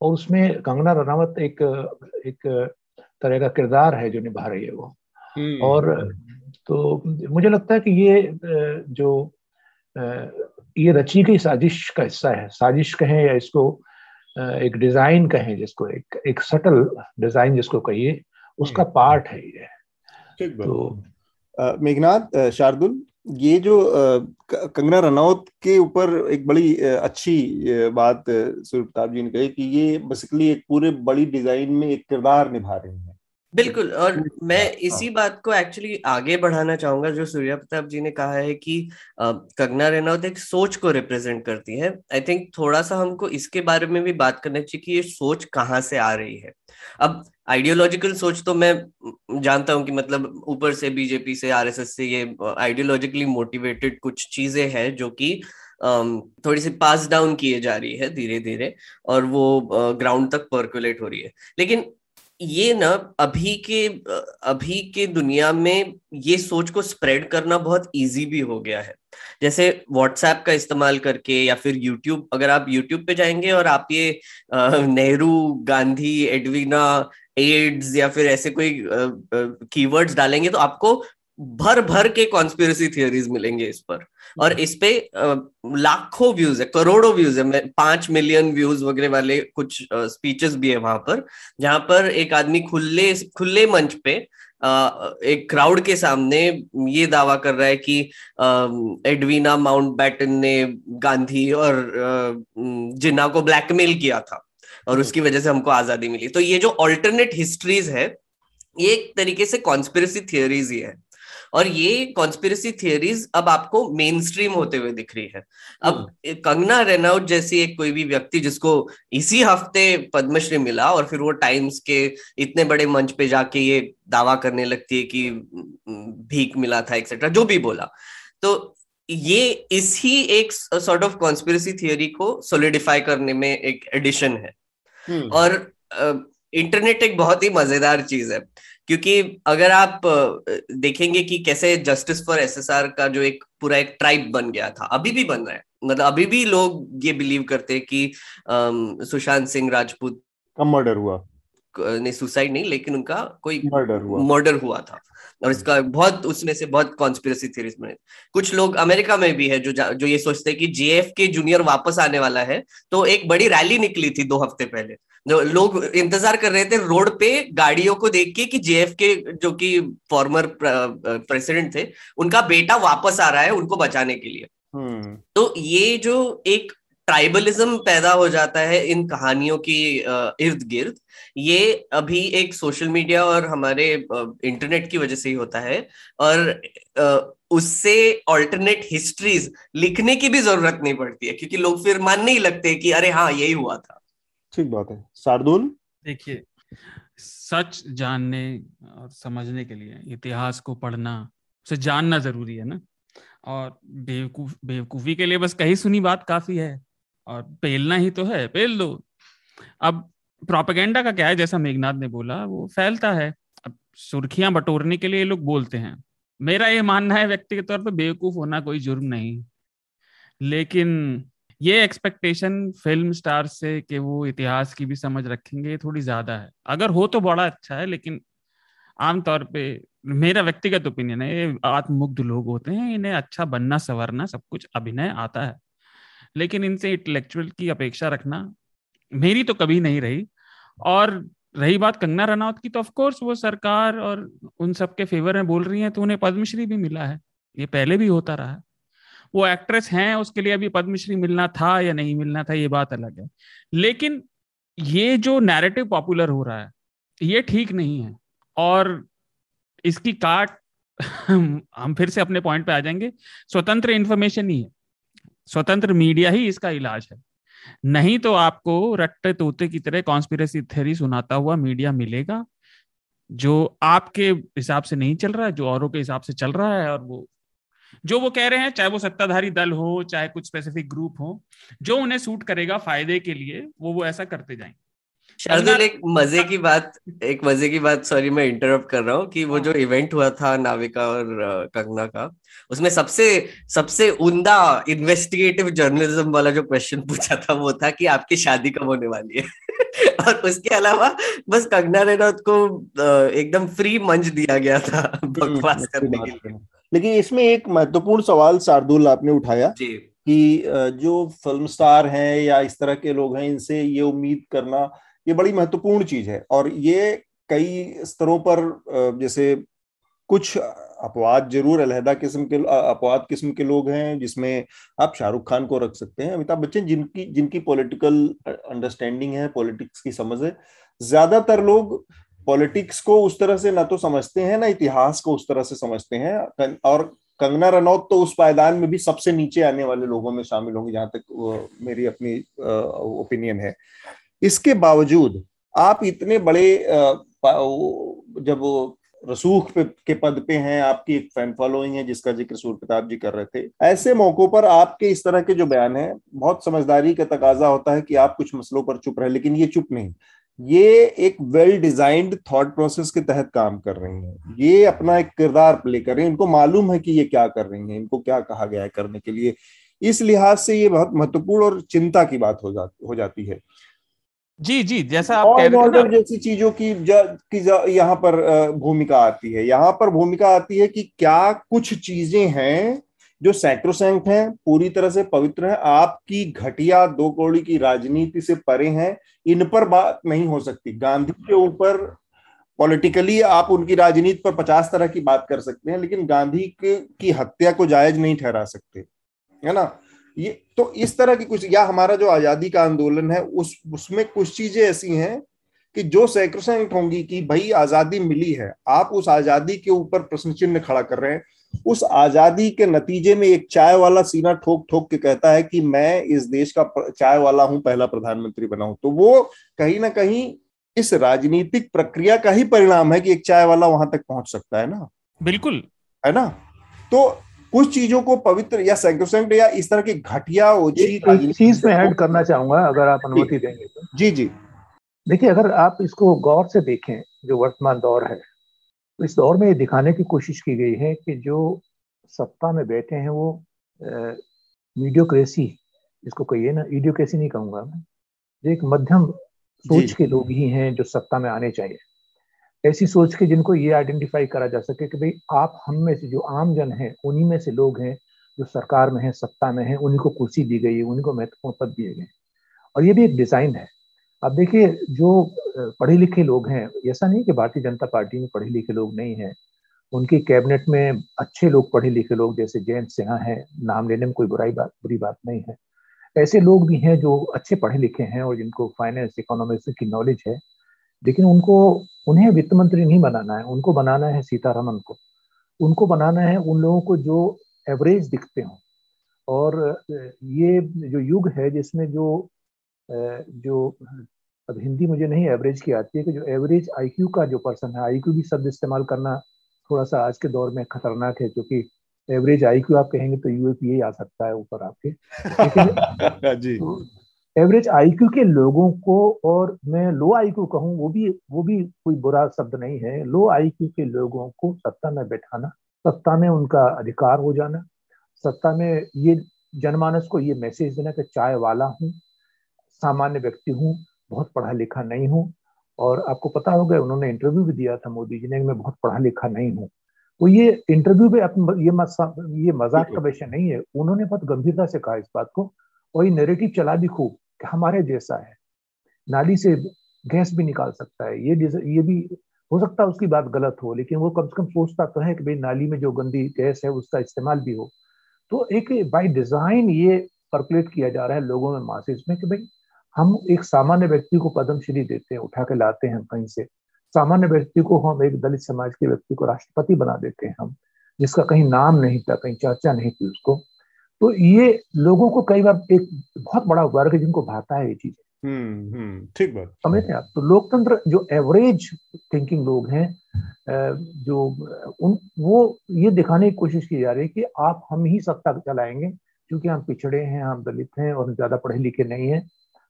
और उसमें कंगना रनावत एक एक तरह का किरदार है जो निभा रही है वो हम्म। और तो मुझे लगता है कि ये जो ये रची गई साजिश का हिस्सा है साजिश कहें या इसको एक डिज़ाइन कहें जिसको एक एक सटल डिज़ाइन जिसको कहिए उसका पार्ट हम्म। है ये तो मेघनाथ शार्दुल ये जो कंगना रनौत के ऊपर एक बड़ी अच्छी बात सूर्य प्रताप जी ने कही कि ये बेसिकली एक पूरे बड़ी डिज़ाइन में एक किरदार निभा रही है। बिल्कुल और मैं इसी बात को एक्चुअली आगे बढ़ाना चाहूँगा जो सूर्या प्रताप जी ने कहा है कि कंगना रनौत एक सोच को रिप्रेजेंट करती है। आई थिंक थोड़ा सा हमको इसके बारे में भी बात करना चाहिए कि ये सोच कहाँ से आ रही है। अब आइडियोलॉजिकल सोच तो मैं जानता हूँ कि मतलब ऊपर से बीजेपी से, आरएसएस से ये आइडियोलॉजिकली मोटिवेटेड कुछ चीज़ें हैं जो कि थोड़ी सी पास डाउन किए जा रही है धीरे धीरे और वो ग्राउंड तक पर्कुलेट हो रही है। लेकिन ये ना, अभी के अभी के दुनिया में ये सोच को स्प्रेड करना बहुत इजी भी हो गया है। जैसे व्हाट्सएप का इस्तेमाल करके या फिर यूट्यूब अगर आप यूट्यूब पे जाएँगे और आप ये नेहरू, गांधी एडवीना एड्स या फिर ऐसे कोई कीवर्ड्स डालेंगे तो आपको भर भर के कॉन्स्पिरसी थियोरीज मिलेंगे इस पर और हम्म। इस पे लाखों व्यूज़ है करोड़ों व्यूज़ है पाँच मिलियन व्यूज़ वगैरह वाले कुछ स्पीचेस भी है वहाँ पर जहाँ पर एक आदमी खुले खुले मंच पे एक क्राउड के सामने ये दावा कर रहा है कि एडवीना माउंट बैटन ने गांधी और जिन्ना को ब्लैकमेल किया था और उसकी वजह से हमको आज़ादी मिली। तो ये जो ऑल्टरनेट हिस्ट्रीज है ये एक तरीके से कॉन्स्पिरसी थियोरीज ही है। और ये कॉन्स्पिरसी थियोरीज अब आपको मेन स्ट्रीम होते हुए दिख रही है। अब हम्म। कंगना रेनाउट जैसी एक कोई भी व्यक्ति जिसको इसी हफ़्ते पद्मश्री मिला और फिर वो टाइम्स के इतने बड़े मंच पे जाके ये दावा करने लगती है कि भीख मिला था एक्सेट्रा जो भी बोला। तो ये इसी एक सॉर्ट ऑफ़ कॉन्स्पिरसी थियोरी को सोलिडिफाई करने में एक एडिशन है। हम्म। और इंटरनेट एक बहुत ही मज़ेदार चीज़ है क्योंकि अगर आप देखेंगे कि कैसे जस्टिस फॉर एसएसआर का जो एक पूरा एक ट्राइब बन गया था अभी भी बन रहा है। मतलब अभी भी लोग ये बिलीव करते हैं कि सुशांत सिंह राजपूत का मर्डर हुआ। नहीं सुसाइड नहीं लेकिन उनका कोई मर्डर हुआ। मर्डर हुआ था। और इसका बहुत उसमें से बहुत कॉन्स्पिरसी थ्योरीज बने। कुछ लोग अमेरिका में भी है जो जो ये सोचते हैं कि जेएफ के जूनियर वापस आने वाला है तो एक बड़ी रैली निकली थी दो हफ़्ते पहले। जो लोग इंतज़ार कर रहे थे रोड पे गाड़ियों को देख के कि जेएफ के जो कि फॉर्मर प्रेसिडेंट थे उनका बेटा वापस आ रहा है उनको बचाने के लिए। हम्म। तो ये जो एक ट्राइबलिज्म पैदा हो जाता है इन कहानियों की इर्द गिर्द। ये अभी एक सोशल मीडिया और हमारे इंटरनेट की वजह से ही होता है और उससे ऑल्टरनेट हिस्ट्रीज लिखने की भी ज़रूरत नहीं पड़ती है क्योंकि लोग फिर मानने ही लगते हैं कि अरे हाँ यही हुआ था। ठीक बात है। शार्दुल? देखिए सच जानने और समझने के लिए इतिहास को पढ़ना उसे जानना ज़रूरी है ना? और बेवकूफ़ बेवकूफ़ी के लिए बस कही सुनी बात काफ़ी है। और पेलना ही तो है, पेल दो। अब प्रोपेगेंडा का क्या है? जैसा मेघनाथ ने बोला, वो फैलता है। अब सुर्खियाँ बटोरने के लिए लोग बोलते हैं। मेरा ये मानना है, व्यक्तिगत तौर पर बेवकूफ़ होना कोई जुर्म नहीं। लेकिन ये एक्सपेक्टेशन फ़िल्म स्टार से कि वो इतिहास की भी समझ रखेंगे थोड़ी ज़्यादा है। अगर हो तो बड़ा अच्छा है, लेकिन आमतौर पे मेरा व्यक्तिगत ओपिनियन है, ये आत्ममुग्ध लोग होते हैं, इन्हें अच्छा बनना, संवरना सब कुछ अभिनय आता है। लेकिन इनसे इंटेलेक्चुअल की अपेक्षा रखना मेरी तो कभी नहीं रही। और रही बात कंगना रनौत की तो ऑफ़ कोर्स वो सरकार और उन सब के फेवर में बोल रही हैं तो उन्हें पद्मश्री भी मिला है। ये पहले भी होता रहा है। वो एक्ट्रेस हैं, उसके लिए अभी पद्मश्री मिलना था या नहीं मिलना था, ये बात अलग है। लेकिन ये जो नैरेटिव पॉपुलर हो रहा है, ये ठीक नहीं है। और इसकी काट, *laughs* हम फिर से अपने पॉइंट पे आ जाएँगे। स्वतंत्र इंफॉर्मेशन ही है। स्वतंत्र मीडिया ही इसका इलाज है। नहीं तो आपको रट्टे तोते की तरह कॉन्स्पिरसी थ्योरी सुनाता हुआ मीडिया मिलेगा, जो आपके हिसाब से नहीं चल रहा है जो औरों के हिसाब से चल रहा है और वो, जो वो कह रहे हैं, चाहे वो सत्ताधारी दल हो, चाहे कुछ स्पेसिफिक ग्रुप हो, जो उन्हें सूट करेगा फ़ायदे के लिए, वो वो ऐसा करते जाएँगे। शार्दुल एक मज़े की बात एक मज़े की बात सॉरी मैं इंटरप्ट कर रहा हूँ कि वो जो इवेंट हुआ था नाविका और कंगना का उसमें सबसे सबसे उमदा इन्वेस्टिगेटिव जर्नलिज्म वाला जो क्वेश्चन पूछा था वो था कि आपकी शादी कब होने वाली है? *laughs* और उसके अलावा बस कंगना रनौत को एकदम फ्री मंच दिया गया था *laughs* हम्म, बकवास करने के लिए। लेकिन इसमें एक महत्वपूर्ण सवाल शार्दुल आपने उठाया जी। कि जो फ़िल्म स्टार हैं या इस तरह के लोग हैं इनसे ये उम्मीद करना ये बड़ी महत्वपूर्ण चीज़ है। और ये कई स्तरों पर जैसे कुछ अपवाद ज़रूर, अलहदा किस्म के अपवाद किस्म के लोग हैं, जिसमें आप शाहरुख खान को रख सकते हैं, अमिताभ बच्चन, जिनकी जिनकी पॉलिटिकल अंडरस्टैंडिंग है, पॉलिटिक्स की समझ है। ज़्यादातर लोग पॉलिटिक्स को उस तरह से ना तो समझते हैं, ना इतिहास को उस तरह से समझते हैं और कंगना रनौत तो उस पायदान में भी सबसे नीचे आने वाले लोगों में शामिल होंगे, जहाँ तक मेरी अपनी ओपिनियन है। इसके बावजूद आप इतने बड़े जब रसूख पे, के पद पे हैं, आपकी एक फ़ैन फॉलोइंग है, जिसका ज़िक्र सूर्य प्रताप जी कर रहे थे, ऐसे मौकों पर आपके इस तरह के जो बयान है, बहुत समझदारी का तकाजा होता है कि आप कुछ मसलों पर चुप रहे, लेकिन ये चुप नहीं। ये एक वेल डिजाइंड थॉट प्रोसेस के तहत काम कर रही हैं। ये अपना एक किरदार प्ले कर रही हैं। इनको मालूम है कि ये क्या कर रही हैं, इनको क्या कहा गया है करने के लिए। इस लिहाज से ये बहुत महत्वपूर्ण और चिंता की बात हो जाती हो जाती है। जी जी जैसा आप कह रहे हैं जैसी चीज़ों की की यहाँ पर भूमिका आती है। यहाँ पर भूमिका आती है कि क्या कुछ चीज़ें हैं जो सैक्रोसेंट हैं पूरी तरह से पवित्र हैं आपकी घटिया दो कौड़ी की राजनीति से परे हैं इन पर बात नहीं हो सकती। गांधी के ऊपर पॉलिटिकली आप उनकी राजनीति पर पचास तरह की बात कर सकते हैं लेकिन गांधी के की हत्या को जायज़ नहीं ठहरा सकते है ना? ये तो इस तरह की कुछ या हमारा जो आज़ादी का आंदोलन है उस उसमें कुछ चीज़ें ऐसी हैं कि जो सैक्रोसेंट होंगी कि भाई आज़ादी मिली है आप उस आज़ादी के ऊपर प्रश्न चिन्ह खड़ा कर रहे हैं। उस आज़ादी के नतीजे में एक चाय वाला सीना ठोक ठोक के कहता है कि मैं इस देश का चाय वाला हूँ पहला प्रधानमंत्री बनाऊँ तो वो कहीं ना कहीं इस राजनीतिक प्रक्रिया का ही परिणाम है कि एक चाय वाला वहाँ तक पहुँच सकता है ना। बिल्कुल। है ना? तो कुछ चीज़ों को पवित्र या सैक्रोसेंट या इस तरह की घटिया ओछी चीज़ में ऐड करना चाहूँगा अगर आप अनुमति देंगे तो। जी जी। देखिए अगर आप इसको गौर से देखें जो वर्तमान दौर है तो इस दौर में ये दिखाने की कोशिश की गई है कि जो सत्ता में बैठे हैं वो मीडियोक्रेसी इसको कहिए ना इडियोक्रेसी नहीं कहूँगा मैं एक मध्यम सोच के लोग ही हैं जो सत्ता में आने चाहिए। ऐसी सोच के जिनको ये आइडेंटिफाई करा जा सके कि भाई आप हम में से जो आम जन हैं, उन्हीं में से लोग हैं, जो सरकार में है, सत्ता में है, उन्हीं को कुर्सी दी गई है, उन्हीं को महत्वपूर्ण पद दिए गए और ये भी एक डिज़ाइन है। अब देखिए, जो पढ़े लिखे लोग हैं, ऐसा नहीं कि भारतीय जनता पार्टी में पढ़े लिखे लोग नहीं हैं। उनकी कैबिनेट में अच्छे लोग पढ़े लिखे लोग जैसे जयंत सिन्हा है, नाम लेने में कोई बुराई बात, बुरी बात नहीं है। ऐसे लोग भी हैं जो अच्छे पढ़े लिखे हैं और जिनको फाइनेंस इकोनॉमिक्स की नॉलेज है। लेकिन उनको उन्हें वित्त मंत्री नहीं बनाना है उनको बनाना है सीतारमन को। उनको बनाना है उन लोगों को जो एवरेज दिखते हों। और ये जो युग है जिसमें जो जो अब हिंदी मुझे नहीं एवरेज की आती है कि जो एवरेज आईक्यू का जो पर्सन है आईक्यू भी शब्द इस्तेमाल करना थोड़ा सा आज के दौर में खतरनाक है क्योंकि एवरेज आईक्यू आप कहेंगे तो यूएपीए आ सकता है ऊपर आपके। लेकिन *laughs* जी। एवरेज आईक्यू के लोगों को और मैं लो आईक्यू कहूँ वो भी वो भी कोई बुरा शब्द नहीं है। लो आईक्यू के लोगों को सत्ता में बैठाना सत्ता में उनका अधिकार हो जाना सत्ता में ये जनमानस को ये मैसेज देना कि चाय वाला हूँ सामान्य व्यक्ति हूँ बहुत पढ़ा लिखा नहीं हूँ और आपको पता होगा उन्होंने इंटरव्यू भी दिया था मोदी जी ने मैं बहुत पढ़ा लिखा नहीं हूँ। तो ये इंटरव्यू पे ये ये मज़ाक का विषय नहीं है। उन्होंने बहुत गंभीरता से कहा इस बात को। और ये नेरेटिव चला भी खूब कि हमारे जैसा है। नाली से गैस भी निकाल सकता है। ये ये भी हो सकता है उसकी बात गलत हो, लेकिन वो कम से कम सोचता तो है कि भाई नाली में जो गंदी गैस है उसका इस्तेमाल भी हो। तो एक बाय डिज़ाइन ये परकुलेट किया जा रहा है लोगों में मासेज में कि भाई हम एक सामान्य व्यक्ति को पद्मश्री देते हैं, उठा के लाते हैं कहीं से। सामान्य व्यक्ति को हम एक दलित समाज के व्यक्ति को राष्ट्रपति बना देते हैं हम, जिसका कहीं नाम नहीं था, कहीं चर्चा नहीं थी उसको। तो ये लोगों को कई बार एक बहुत बड़ा वर्ग जिनको भाता है ये चीज़। हम्म, हम्म, ठीक बात। समझते आप तो लोकतंत्र जो एवरेज थिंकिंग लोग हैं जो उन वो ये दिखाने की कोशिश की जा रही है कि आप हम ही सत्ता चलाएँगे क्योंकि हम पिछड़े हैं हम दलित हैं और ज़्यादा पढ़े लिखे नहीं हैं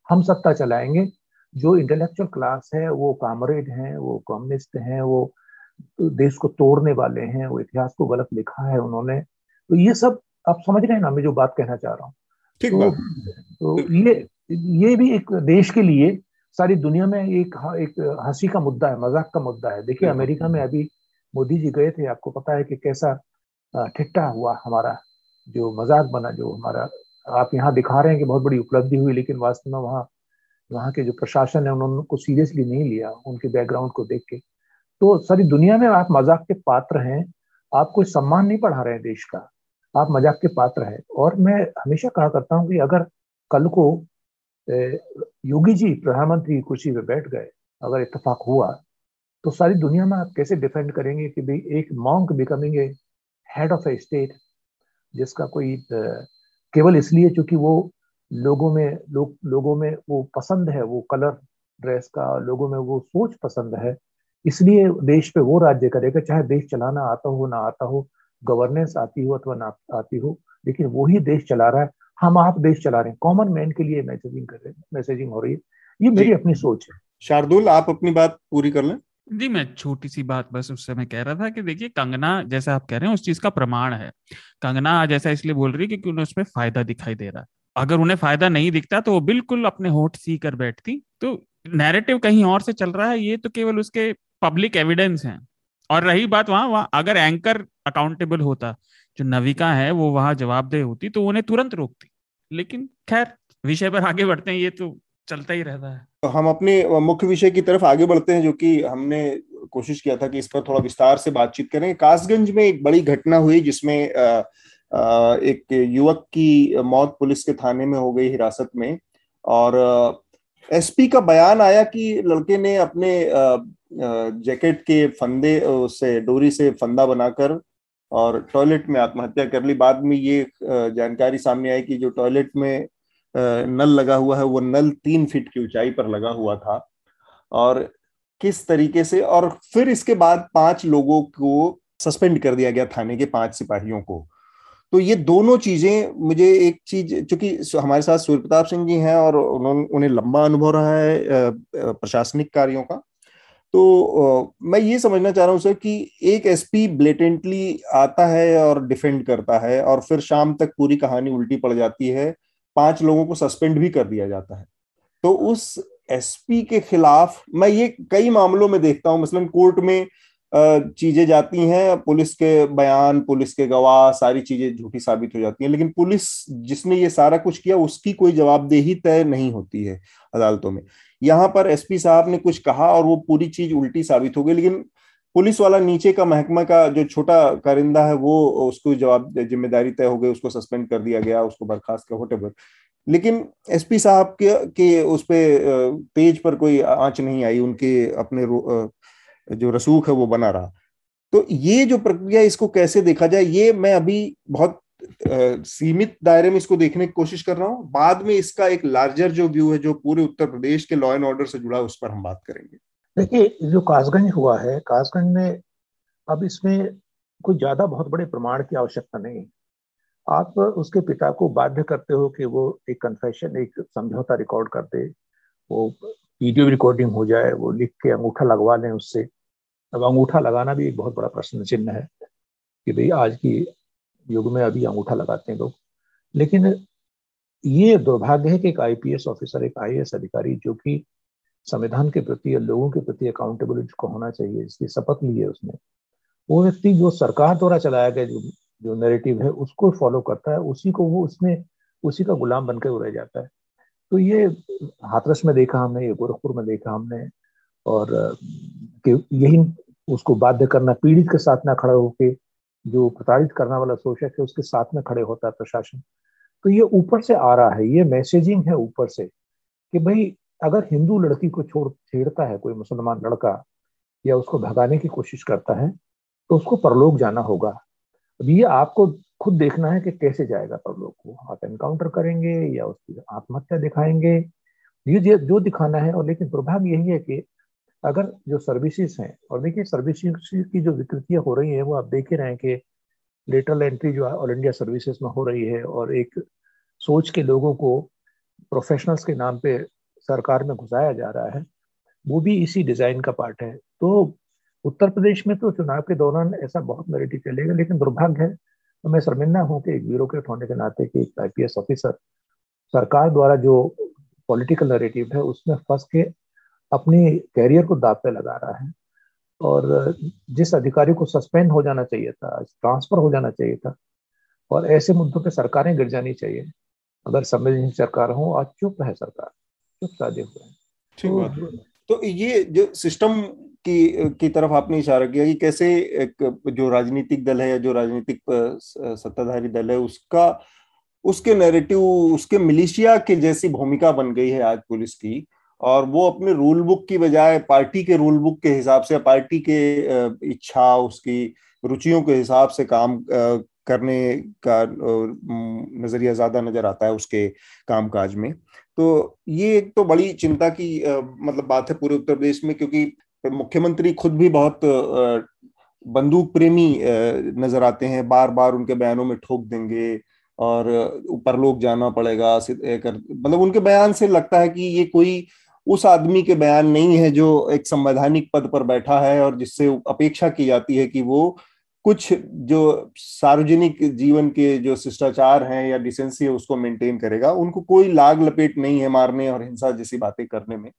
हम सत्ता चलाएँगे। जो इंटेलेक्चुअल क्लास है वो कामरेड हैं वो कम्युनिस्ट हैं वो देश को तोड़ने वाले हैं वो इतिहास को गलत लिखा है उन्होंने। तो ये सब आप समझ रहे हैं ना मैं जो बात कहना चाह रहा हूँ। तो, तो ये ये भी एक देश के लिए सारी दुनिया में एक एक हँसी का मुद्दा है मज़ाक का मुद्दा है। देखिए अमेरिका में अभी मोदी जी गए थे आपको पता है कि कैसा ठिट्टा हुआ हमारा जो मज़ाक बना जो हमारा आप यहाँ दिखा रहे हैं कि बहुत बड़ी उपलब्धि हुई लेकिन वास्तव में वहाँ वहाँ के जो प्रशासन है उन्होंने उनको सीरियसली नहीं लिया उनके बैकग्राउंड को देख के। तो सारी दुनिया में आप मज़ाक के पात्र हैं आप कोई सम्मान नहीं पढ़ा रहे हैं देश का। आप मज़ाक के पात्र हैं। और मैं हमेशा कहा करता हूँ कि अगर कल को योगी जी प्रधानमंत्री कुर्सी पे बैठ गए, अगर इतफाक हुआ तो सारी दुनिया में आप कैसे डिफेंड करेंगे कि भाई एक monk becoming a head of a state जिसका कोई केवल इसलिए क्योंकि वो लोगों में, लोग, लोगों में वो पसंद है, वो कलर ड्रेस का, लोगों में वो सोच पसंद है, इसलिए देश पे वो राज्य करेगा, चाहे देश चलाना आता हो, ना आता हो गवर्नेंस आती हो अथवा ना आती हो लेकिन वो ही देश चला रहा है। हम आप देश चला रहे हैं। कॉमन मैन के लिए मैसेजिंग कर रहे हैं। मैसेजिंग हो रही है। ये मेरी अपनी सोच है। शार्दुल आप अपनी बात पूरी कर लें। जी मैं छोटी सी बात बस उससे मैं कह रहा था कि देखिए कंगना जैसा आप कह रहे हैं उस चीज़ का प्रमाण है। कंगना आज ऐसा इसलिए बोल रही है क्योंकि उन्हें उसमें फ़ायदा दिखाई दे रहा है। अगर उन्हें फ़ायदा नहीं दिखता तो वो बिल्कुल अपने होठ सी कर बैठती। तो नैरेटिव कहीं और से चल रहा है ये तो केवल उसके पब्लिक एविडेंस हैं। और रही बात वहाँ वहाँ अगर एंकर अकाउंटेबल होता, जो नविका है, वो वहाँ जवाबदेह होती तो उन्हें तुरंत रोकती। लेकिन खैर, विषय पर आगे बढ़ते हैं, ये तो चलता ही रहता है। तो हम अपने मुख्य विषय की तरफ़ आगे बढ़ते हैं, जो कि हमने कोशिश किया था कि इस पर थोड़ा विस्तार से बातचीत करें। कासगंज में एक बड़ी घटना हुई, जिसमें एक युवक की मौत पुलिस के थाने में हो गई हिरासत में। और एसपी का बयान आया कि लड़के ने अपने जैकेट के फंदे से डोरी से फंदा बनाकर और टॉयलेट में आत्महत्या कर ली। बाद में ये जानकारी सामने आई कि जो टॉयलेट में नल लगा हुआ है, वो नल तीन फीट की ऊंचाई पर लगा हुआ था। और किस तरीके से, और फिर इसके बाद पाँच लोगों को सस्पेंड कर दिया गया थाने के पाँच सिपाहियों को। तो ये दोनों चीज़ें मुझे एक चीज़, चूँकि हमारे साथ सूर्य प्रताप सिंह जी हैं और उन्होंने उन्हें लंबा अनुभव रहा है प्रशासनिक कार्यों का तो मैं ये समझना चाह रहा हूँ, सर, कि एक एसपी ब्लेटेंटली आता है और डिफेंड करता है और फिर शाम तक पूरी कहानी उल्टी पड़ जाती है, पाँच लोगों को सस्पेंड भी कर दिया जाता है। तो उस एसपी के खिलाफ मैं ये कई मामलों में देखता हूँ मसलन कोर्ट में चीज़ें जाती हैं, पुलिस के बयान, पुलिस के गवाह, सारी चीज़ें झूठी साबित हो जाती हैं, लेकिन पुलिस जिसने ये सारा कुछ किया, उसकी कोई जवाबदेही तय नहीं होती है अदालतों में। यहाँ पर एसपी साहब ने कुछ कहा और वो पूरी चीज़ उल्टी साबित हो गई लेकिन पुलिस वाला नीचे का महकमा का जो छोटा कारिंदा है वो उसको जवाब ज़िम्मेदारी तय हो गई उसको सस्पेंड कर दिया गया उसको बर्खास्त किया वोटेवर लेकिन एसपी साहब के, के उस पे तेज पर कोई आँच नहीं आई उनके अपने जो रसूख है वो बना रहा। तो ये जो प्रक्रिया इसको कैसे देखा जाए ये मैं अभी बहुत सीमित दायरे में इसको देखने की कोशिश कर रहा हूँ। बाद में इसका एक लार्जर जो व्यू है, जो पूरे उत्तर प्रदेश के लॉ एंड ऑर्डर से जुड़ा उस पर हम बात करेंगे। देखिए जो कासगंज हुआ है, कासगंज में अब इसमें कोई ज़्यादा बहुत बड़े प्रमाण की आवश्यकता नहीं आप उसके पिता को बाध्य करते हो कि वो एक कन्फेशन एक समझौता रिकॉर्ड कर दे, वो वीडियो रिकॉर्डिंग हो जाए, वो लिख के अंगूठा लगवा लें उससे। अब अंगूठा लगाना भी एक बहुत बड़ा प्रश्न चिन्ह है कि भाई आज की युग में अभी अंगूठा लगाते हैं लोग। लेकिन ये दुर्भाग्य है कि एक आईपीएस ऑफिसर एक आईएएस अधिकारी जो कि संविधान के प्रति या लोगों के प्रति अकाउंटेबिलिटी को होना चाहिए, इसकी शपथ ली है उसने, वो व्यक्ति जो सरकार द्वारा चलाया गया जो जो नेरेटिव है, उसको फॉलो करता है, उसी को वो उसमें, उसी का गुलाम बनकर रह जाता है। तो ये हाथरस में देखा हमने, ये गोरखपुर में देखा हमने, और, कि यही उसको बाध्य करना, पीड़ित के साथ ना खड़ा होके जो प्रताड़ित करने वाला शोषक है उसके साथ में खड़े होता है प्रशासन। तो ये ऊपर से आ रहा है, ये मैसेजिंग है ऊपर से कि भाई, अगर हिंदू लड़की को छोड़ छेड़ता है, कोई मुसलमान लड़का, या उसको भगाने की कोशिश करता है तो उसको परलोक जाना होगा। अब ये आपको खुद देखना है कि कैसे जाएगा परलोक। को आप एनकाउंटर करेंगे या उसकी आत्महत्या दिखाएँगे। ये जो दिखाना है, और लेकिन दुर्भाग्य यही है कि अगर जो सर्विसेज़ हैं, और देखिए सर्विसेज़ की जो विकृतियाँ हो रही हैं, वो आप देख ही रहे हैं कि लेटरल एंट्री जो ऑल इंडिया सर्विसेज़ में हो रही है, और एक सोच के लोगों को प्रोफेशनल्स के नाम पे सरकार में घुसाया जा रहा है, वो भी इसी डिज़ाइन का पार्ट है। तो उत्तर प्रदेश में तो चुनाव के दौरान ऐसा बहुत नरेटिव चलेगा, लेकिन दुर्भाग्य है तो मैं शर्मिंदा हूँ कि एक ब्यूरोक्रेट होने के नाते कि एक आईपीएस ऑफिसर सरकार द्वारा जो पॉलिटिकल नरेटिव है, उसमें फंस के अपनी कैरियर को दाव पे लगा रहा है। और जिस अधिकारी को सस्पेंड हो जाना चाहिए था ट्रांसफ़र हो जाना चाहिए था और ऐसे मुद्दों पे सरकारें गिर जानी चाहिए। अगर संवेदनशील सरकार हो आज चुप है सरकार चुप साधे हुए हैं। ठीक तो, तो ये जो सिस्टम की की तरफ़ आपने इशारा किया कि कैसे एक जो राजनीतिक दल है या जो राजनीतिक सत्ताधारी दल है उसका उसके नैरेटिव उसके मिलिशिया के जैसी भूमिका बन गई है आज पुलिस की। और वो अपने रूल बुक की बजाय पार्टी के रूल बुक के हिसाब से पार्टी के इच्छा, उसकी रुचियों के हिसाब से काम करने का नज़रिया ज़्यादा नज़र आता है उसके कामकाज में। तो ये एक तो बड़ी चिंता की मतलब बात है पूरे उत्तर प्रदेश में क्योंकि मुख्यमंत्री खुद भी बहुत बंदूक प्रेमी नज़र आते हैं। बार बार उनके बयानों में ठोक देंगे और ऊपर लोग जाना पड़ेगा मतलब उनके बयान से लगता है कि ये कोई उस आदमी के बयान नहीं है जो एक संवैधानिक पद पर बैठा है और जिससे अपेक्षा की जाती है कि वो कुछ जो सार्वजनिक जीवन के जो शिष्टाचार हैं या डिसेंसी है, उसको मेंटेन करेगा। उनको कोई लाग लपेट नहीं है मारने और हिंसा जैसी बातें करने में।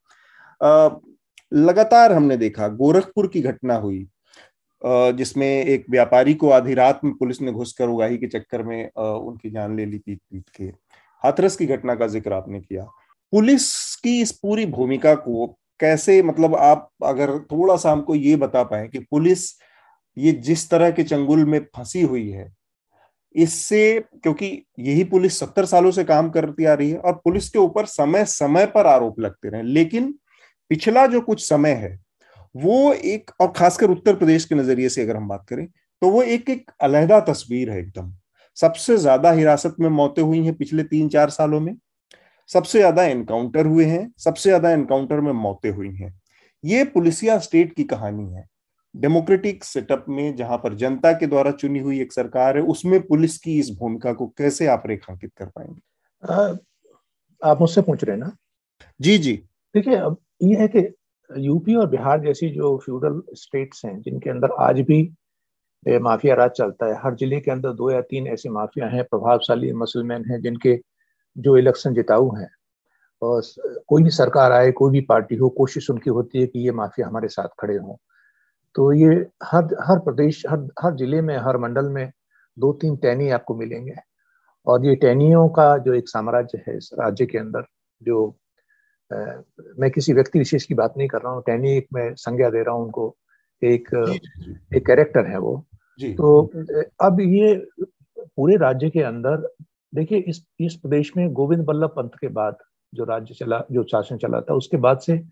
लगातार हमने देखा, गोरखपुर की घटना हुई जिसमें एक व्यापारी को आधी रात में पुलिस ने घुसकर उगाही के चक्कर में उनकी जान ले ली पीट पीट के। हाथरस की घटना का ज़िक्र आपने किया। पुलिस की इस पूरी भूमिका को कैसे मतलब आप अगर थोड़ा सा हमको ये बता पाए कि पुलिस ये जिस तरह के चंगुल में फंसी हुई है, इससे, क्योंकि यही पुलिस सत्तर सालों से काम करती आ रही है और पुलिस के ऊपर समय समय पर आरोप लगते रहे, लेकिन पिछला जो कुछ समय है, वो एक, और खासकर उत्तर प्रदेश के नज़रिए से अगर हम बात करें तो वो एक एक अलहदा तस्वीर है एकदम। सबसे ज़्यादा हिरासत में मौतें हुई हैं पिछले तीन चार सालों में। सबसे ज़्यादा एनकाउंटर हुए हैं सबसे ज़्यादा एनकाउंटर में मौतें हुई हैं। ये पुलिसिया स्टेट की कहानी है। डेमोक्रेटिक सेटअप में जहाँ पर जनता के द्वारा चुनी हुई एक सरकार है उसमें पुलिस की इस भूमिका को कैसे आप रेखांकित कर पाएँगे? आप मुझसे पूछ रहे हैं ना? जी जी। देखिए अब ये है कि यूपी और बिहार जैसी जो फ्यूडल स्टेट्स हैं जिनके अंदर आज भी माफिया राज चलता है हर ज़िले के अंदर दो या तीन ऐसे माफिया हैं प्रभावशाली मसलमैन हैं जिनके जो इलेक्शन जिताऊ हैं और कोई भी सरकार आए कोई भी पार्टी हो कोशिश उनकी होती है कि ये माफिया हमारे साथ खड़े हों। तो ये हर हर प्रदेश हर हर ज़िले में हर मंडल में दो तीन टैनी आपको मिलेंगे। और ये टैनियों का जो एक साम्राज्य है इस राज्य के अंदर जो आ, मैं किसी व्यक्ति विशेष की बात नहीं कर रहा हूँ टैनी एक मैं संज्ञा दे रहा हूँ उनको एक एक कैरेक्टर है वो। तो अब ये पूरे राज्य के अंदर देखिए इस इस प्रदेश में गोविंद बल्लभ पंत के बाद जो राज्य चला जो शासन चला था उसके बाद से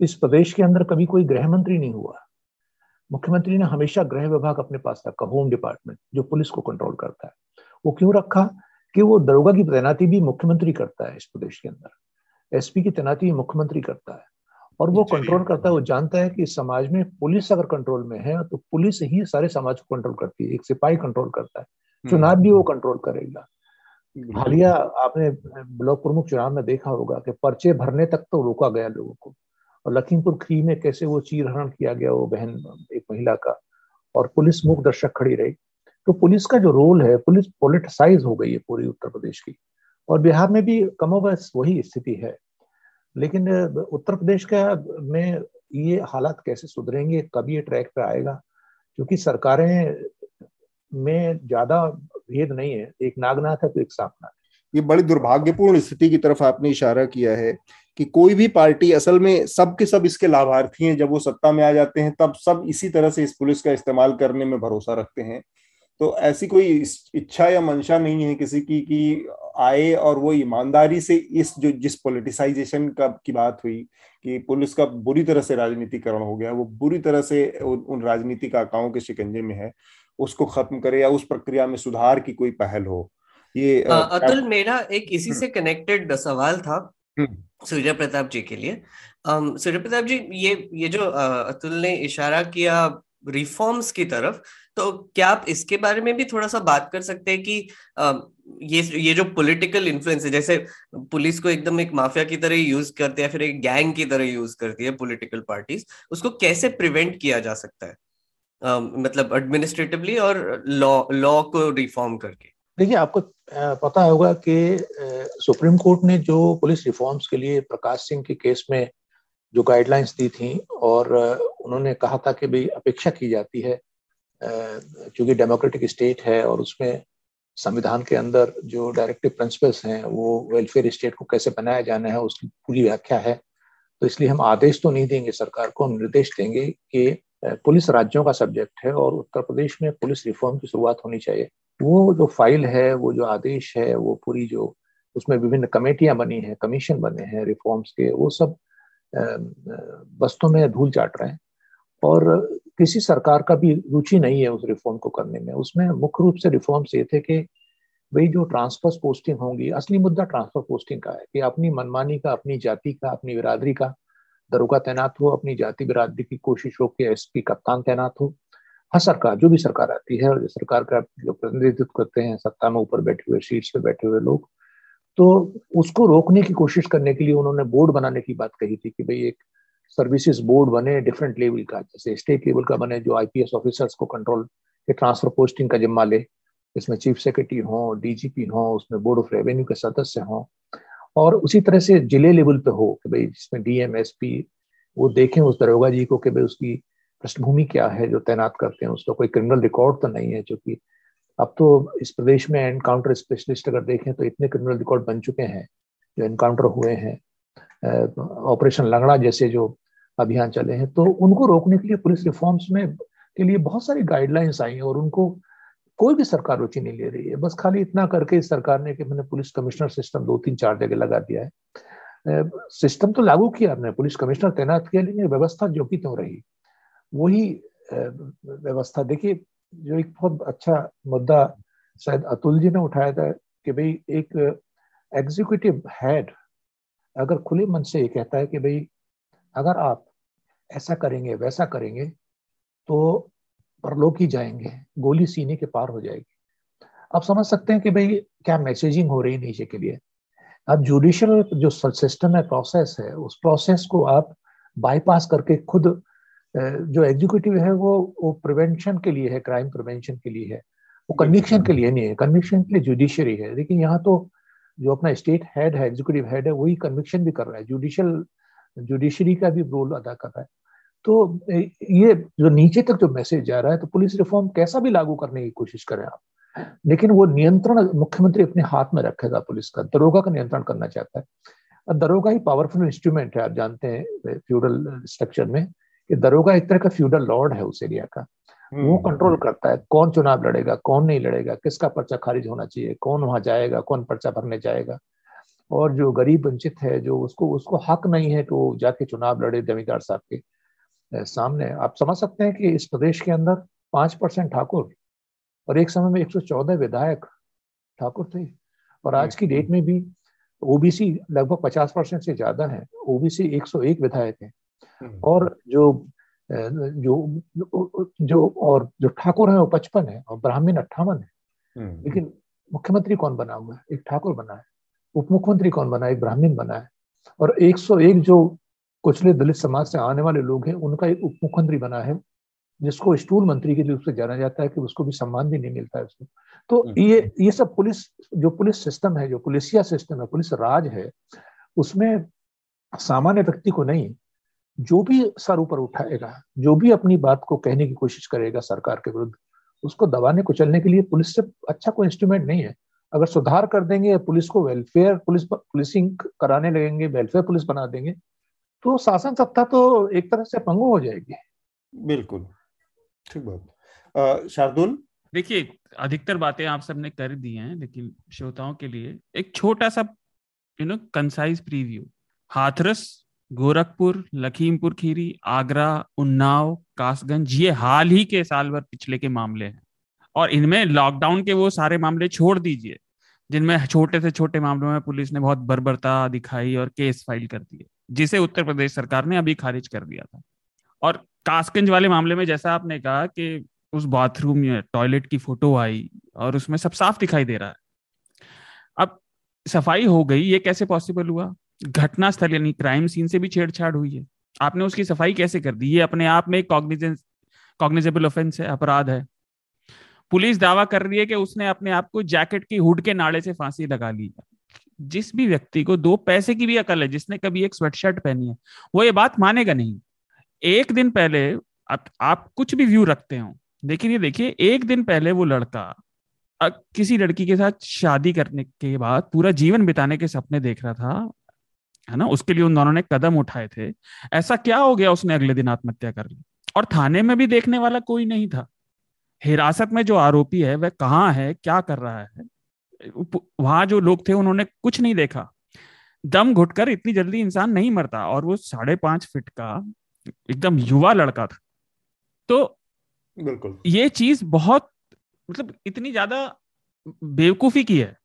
इस प्रदेश के अंदर कभी कोई गृह मंत्री नहीं हुआ। मुख्यमंत्री ने हमेशा गृह विभाग अपने पास रखा होम डिपार्टमेंट जो पुलिस को कंट्रोल करता है। वो क्यों रखा? कि वो दरोगा की तैनाती भी मुख्यमंत्री करता है इस प्रदेश के अंदर। एसपी की तैनाती भी मुख्यमंत्री करता है। और वो कंट्रोल करता है वो जानता है कि समाज में पुलिस अगर कंट्रोल में है तो पुलिस ही सारे समाज को कंट्रोल करती है एक सिपाही कंट्रोल करता है। हम्म। चुनाव भी वो कंट्रोल करेगा। हालिया आपने ब्लॉक प्रमुख चुनाव में देखा होगा कि पर्चे भरने तक तो रोका गया लोगों को। और लखीमपुर खी में कैसे वो चीरहरण किया गया वो बहन, एक महिला का, और पुलिस मुख दर्शक खड़ी रही। तो पुलिस का जो रोल है, पुलिस पोलिटिसाइज हो गई है पूरी उत्तर प्रदेश की। और बिहार में भी कमोबस वही स्थिति है। लेकिन, उत्तर प्रदेश का में ये हालात कैसे सुधरेंगे कभी ये ट्रैक पे आएगा? क्योंकि सरकारें में ज़्यादा भेद नहीं है एक नागनाथ है तो एक सांपनाथ ये बड़ी दुर्भाग्यपूर्ण स्थिति की तरफ़ आपने इशारा किया है कि कोई भी पार्टी असल में सब के सब इसके लाभार्थी हैं जब वो सत्ता में आ जाते हैं तब सब इसी तरह से इस पुलिस का इस्तेमाल करने में भरोसा रखते हैं। तो ऐसी कोई इच्छा या मंशा नहीं है किसी की कि आए और वो ईमानदारी से इस जो जिस पॉलिटिसाइजेशन का की बात हुई कि पुलिस का बुरी तरह से राजनीतिकरण हो गया वो बुरी तरह से उन, राजनीतिक आकाओं के शिकंजे में है। उसको खत्म करे या उस प्रक्रिया में सुधार की कोई पहल हो। ये आ, अतुल मेरा एक इसी से कनेक्टेड सवाल था हम्म। सूर्य प्रताप जी के लिए। सूर्य प्रताप जी ये ये जो अतुल ने इशारा किया रिफॉर्म्स की तरफ़ तो क्या आप इसके बारे में भी थोड़ा सा बात कर सकते हैं कि आ, ये ये जो पॉलिटिकल इन्फ्लुएंस है जैसे पुलिस को एकदम एक माफिया की तरह यूज़ करते हैं फिर एक गैंग की तरह यूज़ करती है पॉलिटिकल पार्टीज़ उसको कैसे प्रिवेंट किया जा सकता है? मतलब एडमिनिस्ट्रेटिवली और लॉ लॉ को रिफॉर्म करके। देखिए, आपको पता होगा कि सुप्रीम कोर्ट ने जो पुलिस रिफॉर्म्स के लिए प्रकाश सिंह के केस में जो गाइडलाइंस दी थी और उन्होंने कहा था कि भाई अपेक्षा की जाती है क्योंकि डेमोक्रेटिक स्टेट है और उसमें संविधान के अंदर जो डायरेक्टिव प्रिंसिपल्स हैं, वो वेलफेयर स्टेट को कैसे बनाया जाना है, उसकी पूरी व्याख्या है। तो इसलिए हम आदेश तो नहीं देंगे सरकार को, हम निर्देश देंगे कि पुलिस राज्यों का सब्जेक्ट है और उत्तर प्रदेश में पुलिस रिफॉर्म की शुरुआत होनी चाहिए। वो जो फ़ाइल है, वो जो आदेश है, वो पूरी जो उसमें विभिन्न कमेटियाँ बनी हैं कमीशन बने हैं रिफॉर्म्स के, वो सब बस्तों में धूल चाट रहे हैं। और किसी सरकार का भी रुचि नहीं है उस रिफॉर्म को करने में। उसमें मुख्य रूप से रिफॉर्म्स ये थे कि भाई जो ट्रांसफ़र पोस्टिंग होंगी, असली मुद्दा ट्रांसफ़र पोस्टिंग का है कि अपनी मनमानी का, अपनी जाति का, अपनी बिरादरी का दरोगा तैनात हो, अपनी जाति बिरादरी की कोशिश हो कि एस पी कप्तान तैनात हो। हर सरकार, जो भी सरकार आती है, और जो सरकार का जो प्रतिनिधित्व करते हैं, सत्ता में ऊपर बैठे हुए सीट्स पे बैठे हुए लोग तो उसको रोकने की कोशिश करने के लिए उन्होंने बोर्ड बनाने की बात कही थी कि भाई एक सर्विसेज़ बोर्ड बने डिफरेंट लेवल का, जैसे स्टेट लेवल का बने, जो आईपीएस ऑफिसर्स को कंट्रोल के ट्रांसफ़र पोस्टिंग का जिम्मा ले इसमें चीफ सेक्रेटरी हो डीजीपी हो, उसमें बोर्ड ऑफ़ रेवेन्यू के सदस्य हों। और उसी तरह से ज़िले लेवल पे हो कि भाई जिसमें डीएम एसपी वो देखें उस दरोगा जी को कि भाई उसकी पृष्ठभूमि क्या है, जो तैनात करते हैं, उसका कोई क्रिमिनल रिकॉर्ड तो नहीं है क्योंकि अब तो इस प्रदेश में एनकाउंटर स्पेशलिस्ट अगर देखें तो इतने क्रिमिनल रिकॉर्ड बन चुके हैं, जो एनकाउंटर हुए हैं ऑपरेशन लंगड़ा जैसे जो अभियान चले हैं तो उनको रोकने के लिए पुलिस रिफॉर्म्स में के लिए बहुत सारी गाइडलाइंस आई हैं और उनको कोई भी सरकार रुचि नहीं ले रही है। बस खाली इतना करके इस सरकार ने कि मैंने पुलिस कमिश्नर सिस्टम दो तीन चार जगह लगा दिया है। सिस्टम तो लागू किया आपने पुलिस कमिश्नर तैनात किया, लेकिन व्यवस्था जो की त्यों रही। वही व्यवस्था, देखिए, जो एक बहुत अच्छा मुद्दा शायद अतुल जी ने उठाया था कि भाई एक एग्जीक्यूटिव हेड अगर खुले मन से ये कहता है कि भाई, अगर आप ऐसा करेंगे, वैसा करेंगे तो परलोक ही जाएँगे गोली सीने के पार हो जाएगी। आप समझ सकते हैं कि भाई क्या मैसेजिंग हो रही नीचे के लिए। अब जुडिशियल जो सिस्टम है प्रोसेस है उस प्रोसेस को आप बाईपास करके खुद जो एग्जीक्यूटिव है वो वो प्रिवेंशन के लिए है क्राइम प्रिवेंशन के लिए है। वो कन्विक्शन के लिए नहीं है। कन्विक्शन के लिए जुडिशरी है। लेकिन यहाँ तो जो अपना स्टेट हेड है एग्जीक्यूटिव हेड है वही कन्विक्शन भी कर रहा है। जुडिशियल जुडिशरी का भी रोल अदा कर रहा है। तो ये जो नीचे तक जो मैसेज जा रहा है तो पुलिस रिफॉर्म कैसा भी लागू करने की कोशिश करें आप लेकिन वो नियंत्रण मुख्यमंत्री अपने हाथ में रखेगा पुलिस का दरोगा का नियंत्रण करना चाहता है। दरोगा ही पावरफुल इंस्ट्रूमेंट है आप जानते हैं फ्यूडल स्ट्रक्चर में कि दरोगा एक तरह का फ्यूडल लॉर्ड है उस एरिया का। वो कंट्रोल हम्म। करता है कौन चुनाव लड़ेगा कौन नहीं लड़ेगा किसका पर्चा खारिज होना चाहिए कौन वहाँ जाएगा कौन पर्चा भरने जाएगा। और जो गरीब वंचित है जो उसको उसको हक नहीं है कि वो जाके चुनाव लड़े जमींदार साहब के सामने। आप समझ सकते हैं कि इस प्रदेश के अंदर पाँच परसेंट ठाकुर और एक समय में 114 विधायक ठाकुर थे। और आज की डेट में भी ओबीसी लगभग 50 परसेंट से ज़्यादा है। ओबीसी 101 विधायक हैं। हम्म। और जो जो जो और जो ठाकुर है वो पचपन है और ब्राह्मण अट्ठावन है। हम्म। लेकिन मुख्यमंत्री कौन बना हुआ है? एक ठाकुर बना है। उप मुख्यमंत्री कौन बना है? एक ब्राह्मण बना है। और 101 जो कुचले दलित समाज से आने वाले लोग हैं उनका एक उप मुख्यमंत्री बना है जिसको स्टूल मंत्री के रूप से जाना जाता है कि उसको भी सम्मान भी नहीं मिलता है उसको तो हम्म। ये ये सब पुलिस जो पुलिस सिस्टम है जो पुलिसिया सिस्टम है पुलिस राज है उसमें सामान्य व्यक्ति को नहीं जो भी सर ऊपर उठाएगा जो भी अपनी बात को कहने की कोशिश करेगा सरकार के विरुद्ध उसको दबाने कुचलने के लिए पुलिस से अच्छा कोई इंस्ट्रूमेंट नहीं है अगर सुधार कर देंगे पुलिस को वेलफेयर पुलिस पुलिसिंग कराने लगेंगे वेलफेयर पुलिस बना देंगे तो शासन सत्ता तो एक तरह से पंगु हो जाएगी। बिल्कुल ठीक बात। शार्दुल? देखिए अधिकतर बातें आप सबने कर दी हैं लेकिन श्रोताओं के लिए एक छोटा सा you know concise preview Hathras Gorakhpur Lakhimpur Kheri Agra Unnao Kasganj ये हाल ही के साल भर पिछले के मामले हैं। और इनमें लॉकडाउन के वो सारे मामले छोड़ दीजिए जिनमें छोटे से छोटे मामलों में पुलिस ने बहुत बर्बरता दिखाई और केस फ़ाइल कर दिए। जिसे उत्तर प्रदेश सरकार ने अभी खारिज कर दिया था। और कासगंज वाले मामले में जैसा आपने कहा कि उस बाथरूम में टॉयलेट की फ़ोटो आई और उसमें सब साफ़ दिखाई दे रहा है। अब सफ़ाई हो गई, ये कैसे पॉसिबल हुआ? घटना स्थल यानी क्राइम सीन से भी छेड़छाड़ हुई है। आपने उसकी सफ़ाई कैसे कर दी? ये अपने आप में कॉग्निजेंस, कॉग्निजेबल ऑफेंस है, अपराध है। पुलिस दावा कर रही है कि उसने अपने आप को जैकेट की हुड के नाड़े से फांसी लगा ली जिस भी व्यक्ति को दो पैसे की भी अकल है जिसने कभी एक स्वेटशर्ट पहनी है वो ये बात मानेगा नहीं। एक दिन पहले आप, आप कुछ भी व्यू रखते हो लेकिन ये देखिए एक दिन पहले वो लड़का किसी लड़की के साथ शादी करने के बाद पूरा जीवन बिताने के सपने देख रहा था है ना? उसके लिए उन दोनों ने कदम उठाए थे। ऐसा क्या हो गया उसने अगले दिन आत्महत्या कर ली? और थाने में भी देखने वाला कोई नहीं था। हिरासत में जो आरोपी है वह कहाँ है क्या कर रहा है? वहाँ जो लोग थे उन्होंने कुछ नहीं देखा। दम घुटकर इतनी जल्दी इंसान नहीं मरता और वो साढ़े पाँच फिट का एकदम युवा लड़का था। तो बिल्कुल। ये चीज़ बहुत मतलब इतनी ज़्यादा बेवकूफ़ी की है।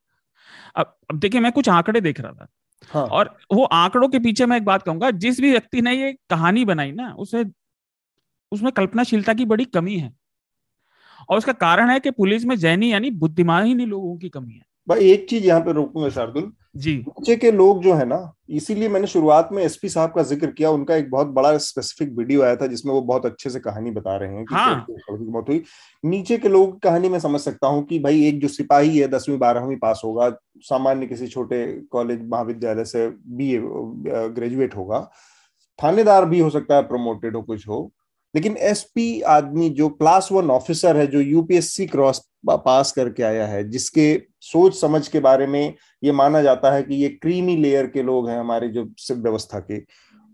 अब अब देखिए मैं कुछ आंकड़े देख रहा था। हाँ. और वो आंकड़ों के पीछे मैं एक बात कहूँगा जिस भी व्यक्ति ने ये कहानी बनाई ना उसे उसमें कल्पनाशीलता की बड़ी कमी है। और उसका कारण है कि पुलिस में जैनी यानी बुद्धिमानी लोगों की कमी है। भाई एक चीज़ यहाँ पे रोकूँगा शार्दुल। जी। नीचे के लोग जो है ना इसीलिए मैंने शुरुआत में एसपी साहब का ज़िक्र किया उनका एक बहुत बड़ा स्पेसिफिक वीडियो आया था जिसमें वो बहुत अच्छे से कहानी बता रहे हैं कि हाँ। बहुत हुई। नीचे के लोग की कहानी में समझ सकता हूँ कि भाई एक जो सिपाही है दसवीं बारहवीं पास होगा सामान्य किसी छोटे कॉलेज महाविद्यालय से बीए ग्रेजुएट होगा। थानेदार भी हो सकता है प्रमोटेड हो कुछ हो। लेकिन एसपी आदमी जो क्लास वन ऑफिसर है, जो यूपीएससी क्रॉस पास करके आया है, जिसके सोच समझ के बारे में ये माना जाता है कि ये क्रीमी लेयर के लोग हैं हमारे जो व्यवस्था के,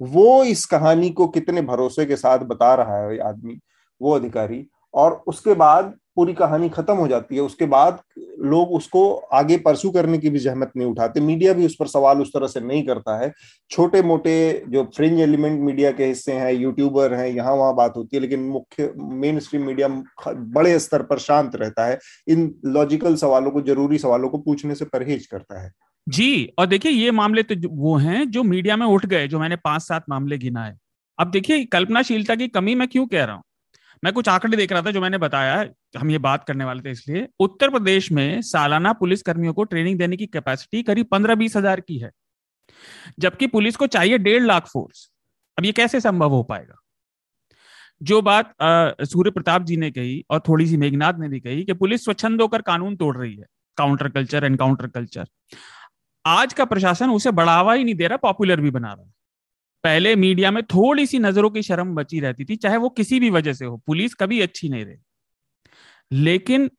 वो इस कहानी को कितने भरोसे के साथ बता रहा है आदमी, वो अधिकारी। और उसके बाद पूरी कहानी खत्म हो जाती है। उसके बाद लोग उसको आगे परसू करने की भी जहमत नहीं उठाते। मीडिया भी उस पर सवाल उस तरह से नहीं करता है। छोटे मोटे जो फ्रिंज एलिमेंट मीडिया के हिस्से हैं यूट्यूबर हैं, यहाँ वहाँ बात होती है, लेकिन मुख्य मेन स्ट्रीम मीडिया बड़े स्तर पर शांत रहता है। इन लॉजिकल सवालों को, ज़रूरी सवालों को पूछने से परहेज करता है। जी, और देखिए, ये मामले तो वो हैं जो मीडिया में उठ गए, जो मैंने पाँच सात मामले गिनाए। अब देखिए, कल्पनाशीलता की कमी मैं क्यों कह रहा हूँ? मैं कुछ आंकड़े देख रहा था जो मैंने बताया हम ये बात करने वाले थे इसलिए, उत्तर प्रदेश में सालाना पुलिस कर्मियों को ट्रेनिंग देने की कैपेसिटी करीब पंद्रह बीस हज़ार की है। जबकि पुलिस को चाहिए डेढ़ लाख फोर्स अब ये कैसे संभव हो पाएगा? जो बात सूर्य प्रताप जी ने कही और थोड़ी सी मेघनाथ ने भी कही कि पुलिस स्वच्छंद होकर कानून तोड़ रही है काउंटर कल्चर एनकाउंटर कल्चर आज का प्रशासन उसे बढ़ावा ही नहीं दे रहा पॉपुलर भी बना रहा है। पहले मीडिया में थोड़ी सी नज़रों की शर्म बची रहती थी, चाहे वो किसी भी वजह से हो, पुलिस कभी अच्छी नहीं रही। लेकिन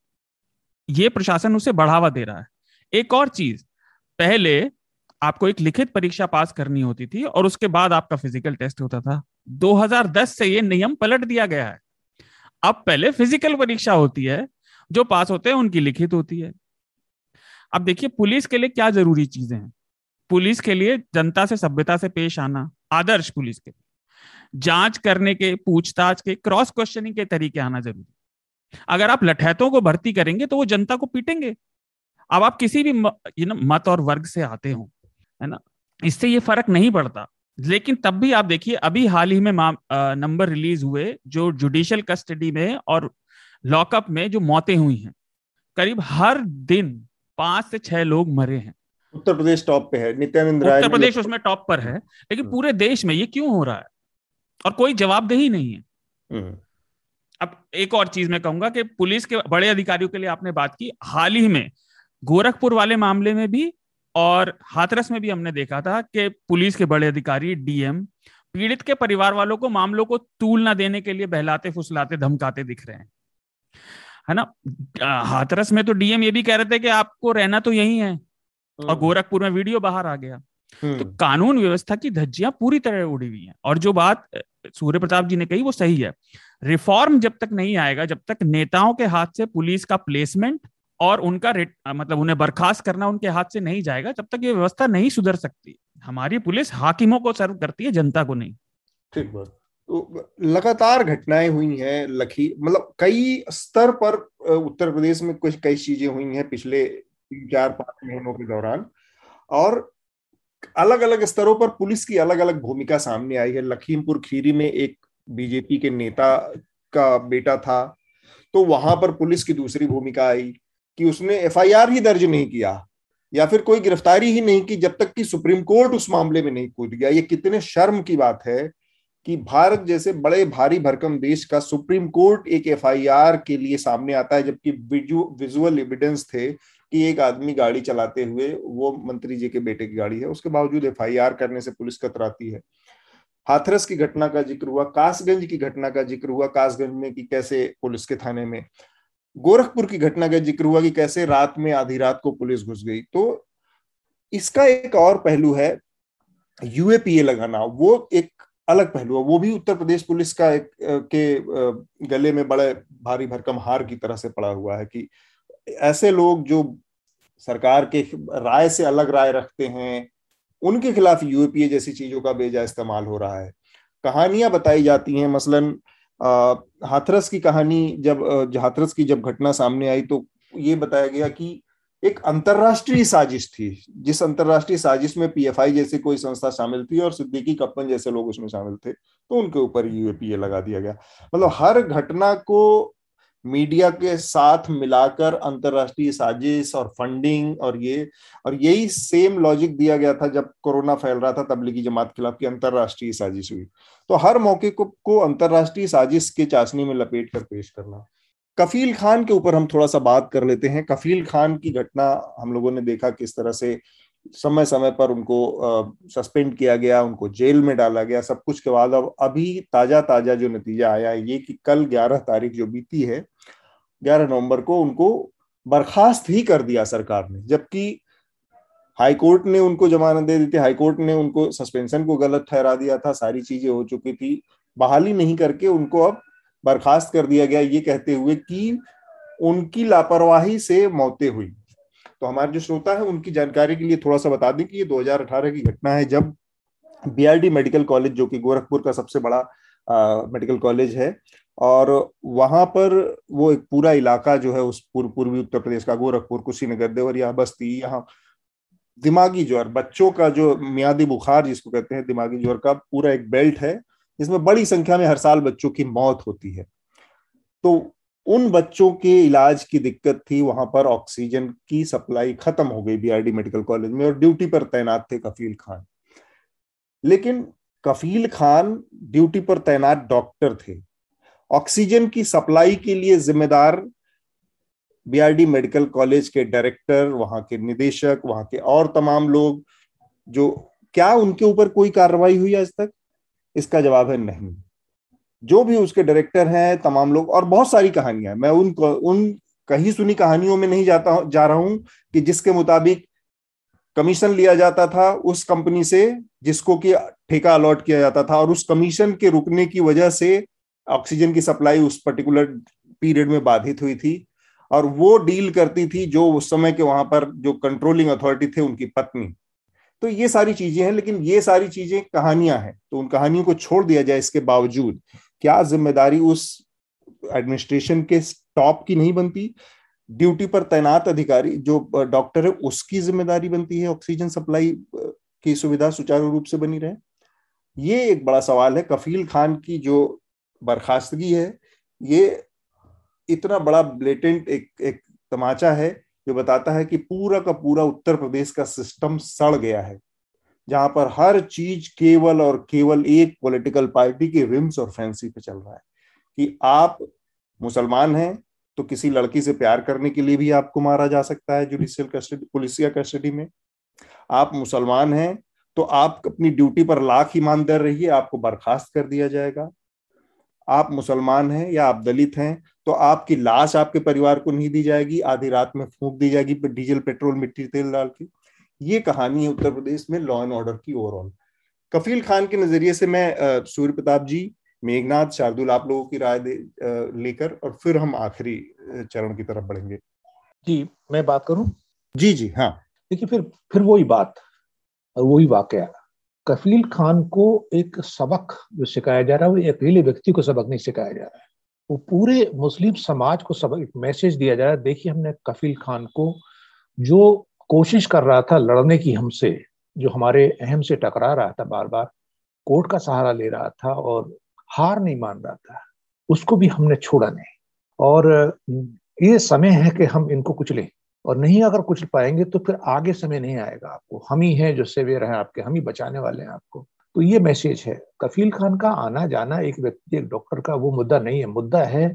ये प्रशासन उसे बढ़ावा दे रहा है। एक और चीज़, पहले आपको एक लिखित परीक्षा पास करनी होती थी और उसके बाद आपका फ़िज़िकल टेस्ट होता था। 2010 से ये नियम पलट दिया गया है। अब पहले फ़िज़िकल परीक्षा होती है, जो पास होते हैं उनकी लिखित होती है। अब देखिए, पुलिस के लिए क्या ज़रूरी चीज़ें हैं? पुलिस के लिए जनता से सभ्यता से पेश आना, आदर्श पुलिस के जाँच करने के, पूछताछ के क्रॉस क्वेश्चनिंग के तरीके आना ज़रूरी। अगर आप लठैतों को भर्ती करेंगे तो वो जनता को पीटेंगे। अब आप किसी भी यू नो मत और वर्ग से आते हो है ना? इससे ये फ़र्क नहीं पड़ता। लेकिन तब भी आप देखिए अभी हाल ही में नंबर रिलीज़ हुए जो जुडिशियल कस्टडी में और लॉकअप में जो मौतें हुई हैं। करीब हर दिन पाँच से छह लोग मरे हैं। उत्तर प्रदेश टॉप पे है नित्यानंद राय उत्तर प्रदेश उसमें टॉप पर है लेकिन हाँ। पूरे देश में ये क्यों हो रहा है? और कोई जवाबदेही नहीं है। हम्म। अब एक और चीज़ मैं कहूँगा कि पुलिस के बड़े अधिकारियों के लिए आपने बात की। हाल ही में गोरखपुर वाले मामले में भी और हाथरस में भी हमने देखा था कि पुलिस के बड़े अधिकारी डीएम पीड़ित के परिवार वालों को मामलों को तूल ना देने के लिए बहलाते फुसलाते धमकाते दिख रहे हैं। है ना? हाथरस में तो डीएम ये भी कह रहे थे कि आपको रहना तो यही है और हम्म। गोरखपुर में वीडियो बाहर आ गया। तो हम्म, कानून व्यवस्था की धज्जियाँ पूरी तरह उड़ी हुई हैं और जो बात सूर्य प्रताप जी ने कही वो सही है। रिफॉर्म जब तक नहीं आएगा, जब तक नेताओं के हाथ से पुलिस का प्लेसमेंट और उनका मतलब उन्हें बर्खास्त करना उनके हाथ से नहीं जाएगा जब तक ये व्यवस्था नहीं सुधर सकती। हमारी पुलिस हाकिमों को सर्व करती है, जनता को नहीं। ठीक बात। तो लगातार घटनाएँ हुई हैं लखी मतलब कई स्तर पर उत्तर प्रदेश में कुछ कई चीज़ें हुई हैं पिछले चार पाँच महीनों के दौरान, और अलग अलग स्तरों पर पुलिस की अलग अलग भूमिका सामने आई है। लखीमपुर खीरी में एक बीजेपी के नेता का बेटा था तो वहाँ पर पुलिस की दूसरी भूमिका आई कि उसने एफआईआर ही दर्ज नहीं किया, या फिर कोई गिरफ्तारी ही नहीं की जब तक कि सुप्रीम कोर्ट उस मामले में नहीं कूद गया। ये कितने शर्म की बात है कि भारत जैसे बड़े भारी भरकम देश का सुप्रीम कोर्ट एक एफआईआर के लिए सामने आता है, जबकि विजुअल एविडेंस थे कि एक आदमी गाड़ी चलाते हुए वो मंत्री जी के बेटे की गाड़ी है, उसके बावजूद एफआईआर करने से पुलिस कतराती है। हाथरस की घटना का ज़िक्र हुआ, कासगंज की घटना का ज़िक्र हुआ, कासगंज में कि कैसे पुलिस के थाने में। गोरखपुर की घटना का ज़िक्र हुआ कि कैसे रात में, आधी रात को पुलिस घुस गई। तो इसका एक और पहलू है यूएपीए लगाना। वो एक अलग पहलू है। वो भी उत्तर प्रदेश पुलिस का एक के गले में बड़े भारी भरकम हार की तरह से पड़ा हुआ है कि ऐसे लोग जो सरकार के राय से अलग राय रखते हैं उनके खिलाफ यूएपीए जैसी चीज़ों का बेजा इस्तेमाल हो रहा है। कहानियाँ बताई जाती हैं, मसलन हाथरस की कहानी जब हाथरस की जब घटना सामने आई तो ये बताया गया कि एक अंतरराष्ट्रीय साजिश थी, जिस अंतरराष्ट्रीय साजिश में पीएफआई जैसी कोई संस्था शामिल थी और सिद्दीकी कप्पन जैसे लोग उसमें शामिल थे तो उनके ऊपर यूएपीए लगा दिया गया। मतलब हर घटना को मीडिया के साथ मिलाकर अंतरराष्ट्रीय साजिश और फंडिंग और ये और यही सेम लॉजिक दिया गया था जब कोरोना फैल रहा था तबलीगी जमात के खिलाफ की अंतरराष्ट्रीय साजिश हुई। तो हर मौके को, को अंतरराष्ट्रीय साजिश के चाशनी में लपेट कर पेश करना। कफील खान के ऊपर हम थोड़ा सा बात कर लेते हैं। कफील खान की घटना हम लोगों ने देखा किस तरह से समय समय पर उनको सस्पेंड किया गया, उनको जेल में डाला गया, सब कुछ के बाद अब अभी ताज़ा ताज़ा जो नतीजा आया है ये कि कल 11 तारीख जो बीती है 11 नवंबर को उनको बर्खास्त ही कर दिया सरकार ने, जबकि हाईकोर्ट ने उनको जमानत दे दी थी हाईकोर्ट ने उनको सस्पेंशन को गलत ठहरा दिया था, सारी चीज़ें हो चुकी थी, बहाली नहीं करके उनको अब बर्खास्त कर दिया गया, ये कहते हुए कि उनकी लापरवाही से मौतें हुई। तो हमारे जो श्रोता है, उनकी जानकारी के लिए थोड़ा सा बता दें कि ये 2018 की घटना है, जब बीआरडी मेडिकल कॉलेज, जो कि गोरखपुर का सबसे बड़ा मेडिकल कॉलेज है, और वहाँ पर वो एक पूरा इलाका जो है, उस पूर्व पूर्वी उत्तर प्रदेश का, गोरखपुर, कुशीनगर, देवरिया, बस्ती, यहाँ दिमागी ज्वर, बच्चों का जो मियादी बुखार जिसको कहते हैं, दिमागी ज्वर का पूरा एक बेल्ट है, जिसमें बड़ी संख्या में हर साल बच्चों की मौत होती है। तो उन बच्चों के इलाज की दिक्कत थी, वहाँ पर ऑक्सीजन की सप्लाई खत्म हो गई बीआरडी मेडिकल कॉलेज में और ड्यूटी पर तैनात थे कफील खान। लेकिन कफील खान ड्यूटी पर तैनात डॉक्टर थे। ऑक्सीजन की सप्लाई के लिए जिम्मेदार बीआरडी मेडिकल कॉलेज के डायरेक्टर, वहाँ के निदेशक, वहाँ के और तमाम लोग, जो क्या उनके ऊपर कोई कार्रवाई हुई आज तक? इसका जवाब है नहीं। जो भी उसके डायरेक्टर हैं, तमाम लोग, और बहुत सारी कहानियाँ मैं उन उन कहीं सुनी कहानियों में नहीं जाता जा रहा हूँ कि जिसके मुताबिक कमीशन लिया जाता था उस कंपनी से, जिसको कि ठेका अलॉट किया जाता था, और उस कमीशन के रुकने की वजह से ऑक्सीजन की सप्लाई उस पर्टिकुलर पीरियड में बाधित हुई थी, और वो डील करती थी जो उस समय के वहाँ पर जो कंट्रोलिंग अथॉरिटी थे उनकी पत्नी। तो ये सारी चीज़ें हैं, लेकिन ये सारी चीज़ें कहानियाँ हैं तो उन कहानियों को छोड़ दिया जाए इसके बावजूद। क्या ज़िम्मेदारी उस एडमिनिस्ट्रेशन के टॉप की नहीं बनती? ड्यूटी पर तैनात अधिकारी, जो डॉक्टर है, उसकी ज़िम्मेदारी बनती है ऑक्सीजन सप्लाई की सुविधा सुचारू रूप से बनी रहे? ये एक बड़ा सवाल है। कफील खान की जो बर्खास्तगी है, ये इतना बड़ा ब्लेटेंट एक एक तमाचा है, जो बताता है कि पूरा का पूरा उत्तर प्रदेश का सिस्टम सड़ गया है। जहाँ पर हर चीज़ केवल और केवल एक पॉलिटिकल पार्टी के रिम्स और फैंसी पे चल रहा है कि आप मुसलमान हैं तो किसी लड़की से प्यार करने के लिए भी आपको मारा जा सकता है जुडिशियल कस्टडी पुलिसिया कस्टडी में। आप मुसलमान हैं तो आप अपनी ड्यूटी पर लाख ईमानदार रहिए, आपको बर्खास्त कर दिया जाएगा। आप मुसलमान हैं या आप दलित हैं तो आपकी लाश आपके परिवार को नहीं दी जाएगी, आधी रात में फूंक दी जाएगी, डीजल, पेट्रोल, मिट्टी, तेल डाल के। ये कहानी है उत्तर प्रदेश में लॉ एंड ऑर्डर की ओवरऑल कफील खान के नज़रिए से मैं सूर्य प्रताप जी मेघनाथ शार्दुल आप लोगों की राय लेकर और फिर हम आखिरी चरण की तरफ़ बढ़ेंगे। जी मैं बात करूँ? जी जी हाँ। देखिए फिर फिर वही बात और वही वाकया। कफील खान को एक सबक जो सिखाया जा रहा है वो अकेले व्यक्ति को सबक नहीं सिखाया जा रहा है। वो पूरे मुस्लिम समाज को सबक एक मैसेज दिया जा रहा है देखिए हमने कफील खान को जो कोशिश कर रहा था लड़ने की हमसे जो हमारे अहम से टकरा रहा था बार बार कोर्ट का सहारा ले रहा था और हार नहीं मान रहा था। उसको भी हमने छोड़ा नहीं। और ये समय है कि हम इनको कुचलें और नहीं अगर कुछ पाएँगे तो फिर आगे समय नहीं आएगा आपको। हम ही हैं जो सेवियर हैं आपके हम ही बचाने वाले हैं आपको। तो ये मैसेज है। कफील खान का आना जाना एक व्यक्ति एक डॉक्टर का वो मुद्दा नहीं है। मुद्दा है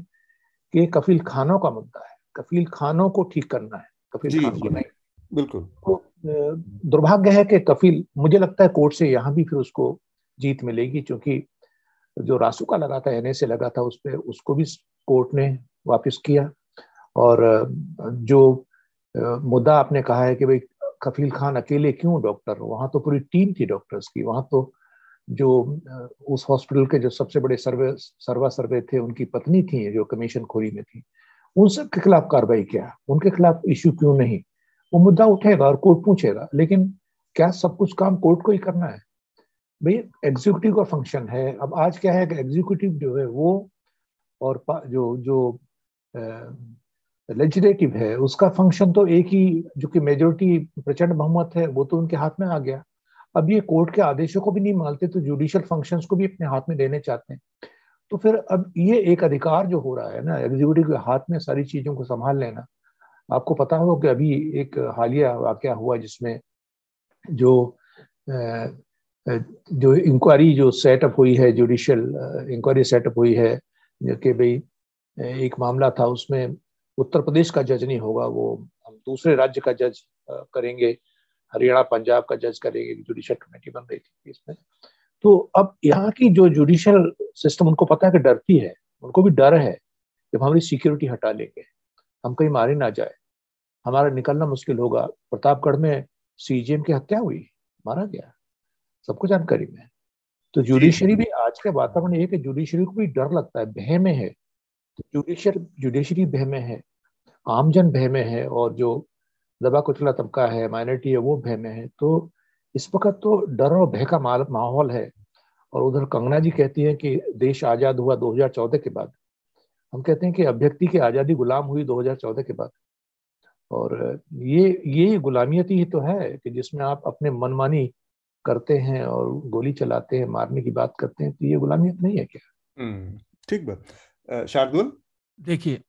कि कफील खानों का मुद्दा है। कफील खानों को ठीक करना है। कफील खान को नहीं। बिल्कुल। तो दुर्भाग्य है कि कफील मुझे लगता है कोर्ट से यहाँ भी फिर उसको जीत मिलेगी, क्योंकि जो रासू का लगा था एनए से लगा था उस पर उसको भी कोर्ट ने वापस किया। और जो मुद्दा आपने कहा है कि भाई कफील खान अकेले क्यों डॉक्टर? वहाँ तो पूरी टीम थी डॉक्टर्स की। वहाँ तो जो उस हॉस्पिटल के जो सबसे बड़े सर्वे, सर्वा सर्वे थे, उनकी पत्नी थी, जो कमीशन खोरी में थी उन सब के खिलाफ कार्रवाई क्या? उनके खिलाफ इश्यू क्यों नहीं? वो मुद्दा उठेगा और कोर्ट पूछेगा, लेकिन क्या सब कुछ काम कोर्ट को ही करना है? भाई एग्जीक्यूटिव का फ़ंक्शन है। अब आज क्या है कि एग्जीक्यूटिव जो है वो और जो जो लेजिस्लेटिव है, उसका फ़ंक्शन तो एक ही, जो कि मेजोरिटी प्रचंड बहुमत है, वो तो उनके हाथ में आ गया। अब ये कोर्ट के आदेशों को भी नहीं मानते तो जुडिशियल फ़ंक्शन को भी अपने हाथ में देने चाहते हैं। तो फिर अब ये एक अधिकार जो हो रहा है ना एग्जीक्यूटिव के हाथ में सारी चीज़ों को संभाल लेना आपको पता हो कि अभी एक हालिया वाक्य हुआ जिसमें जो जो इंक्वायरी जो सेटअप हुई है जुडिशियल इंक्वायरी सेटअप हुई है, कि भाई एक मामला था, उसमें उत्तर प्रदेश का जज नहीं होगा, वो हम दूसरे राज्य का जज करेंगे, हरियाणा, पंजाब का जज करेंगे जुडिशियल कमेटी बन रही थी इसमें तो अब यहाँ की जो जुडिशियल सिस्टम उनको पता है कि डरती है, उनको भी डर है, जब हमारी सिक्योरिटी हटा लेंगे। हम कहीं मारे ना जाए। हमारा निकलना मुश्किल होगा। प्रतापगढ़ में सीजीएम की हत्या हुई। मारा गया। सबको जानकारी में। तो जुडिशरी भी आज के वातावरण ये कि जुडिशरी को भी डर लगता है भय में है। तो जुडिशियल जुडिशरी भय में है। आमजन भय में है और जो दबा कुचला तबका है माइनॉरिटी है वो भय में है। तो इस वक्त तो डर और भय का माहौल है। और उधर कंगना जी कहती है कि देश आज़ाद हुआ 2014 के बाद। हम कहते हैं कि अभ्यक्ति की आज़ादी गुलाम हुई 2014 के बाद। और ये ये गुलामियत ही तो है कि जिसमें आप अपने मनमानी करते हैं और गोली चलाते हैं मारने की बात करते हैं तो ये गुलामियत नहीं है क्या? हम्म, ठीक बात। शार्दुल? देखिए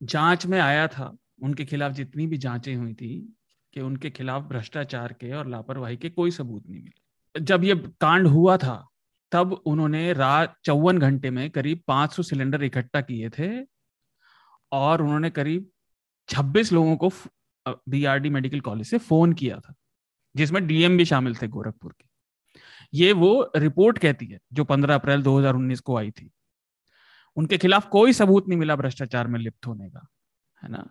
जाँच में आया था उनके खिलाफ जितनी भी जांचें हुई थी कि उनके खिलाफ भ्रष्टाचार के और लापरवाही के कोई सबूत नहीं मिले। जब ये कांड हुआ था तब उन्होंने रात चौवन घंटे में करीब 500 सिलेंडर इकट्ठा किए थे और उन्होंने करीब 26 लोगों को बीआरडी मेडिकल कॉलेज से फ़ोन किया था, जिसमें डीएम भी शामिल थे गोरखपुर के। ये वो रिपोर्ट कहती है जो 15 अप्रैल 2019 को आई थी। उनके खिलाफ कोई सबूत नहीं मिला भ्रष्टाचार में लिप्त होने का, है ना?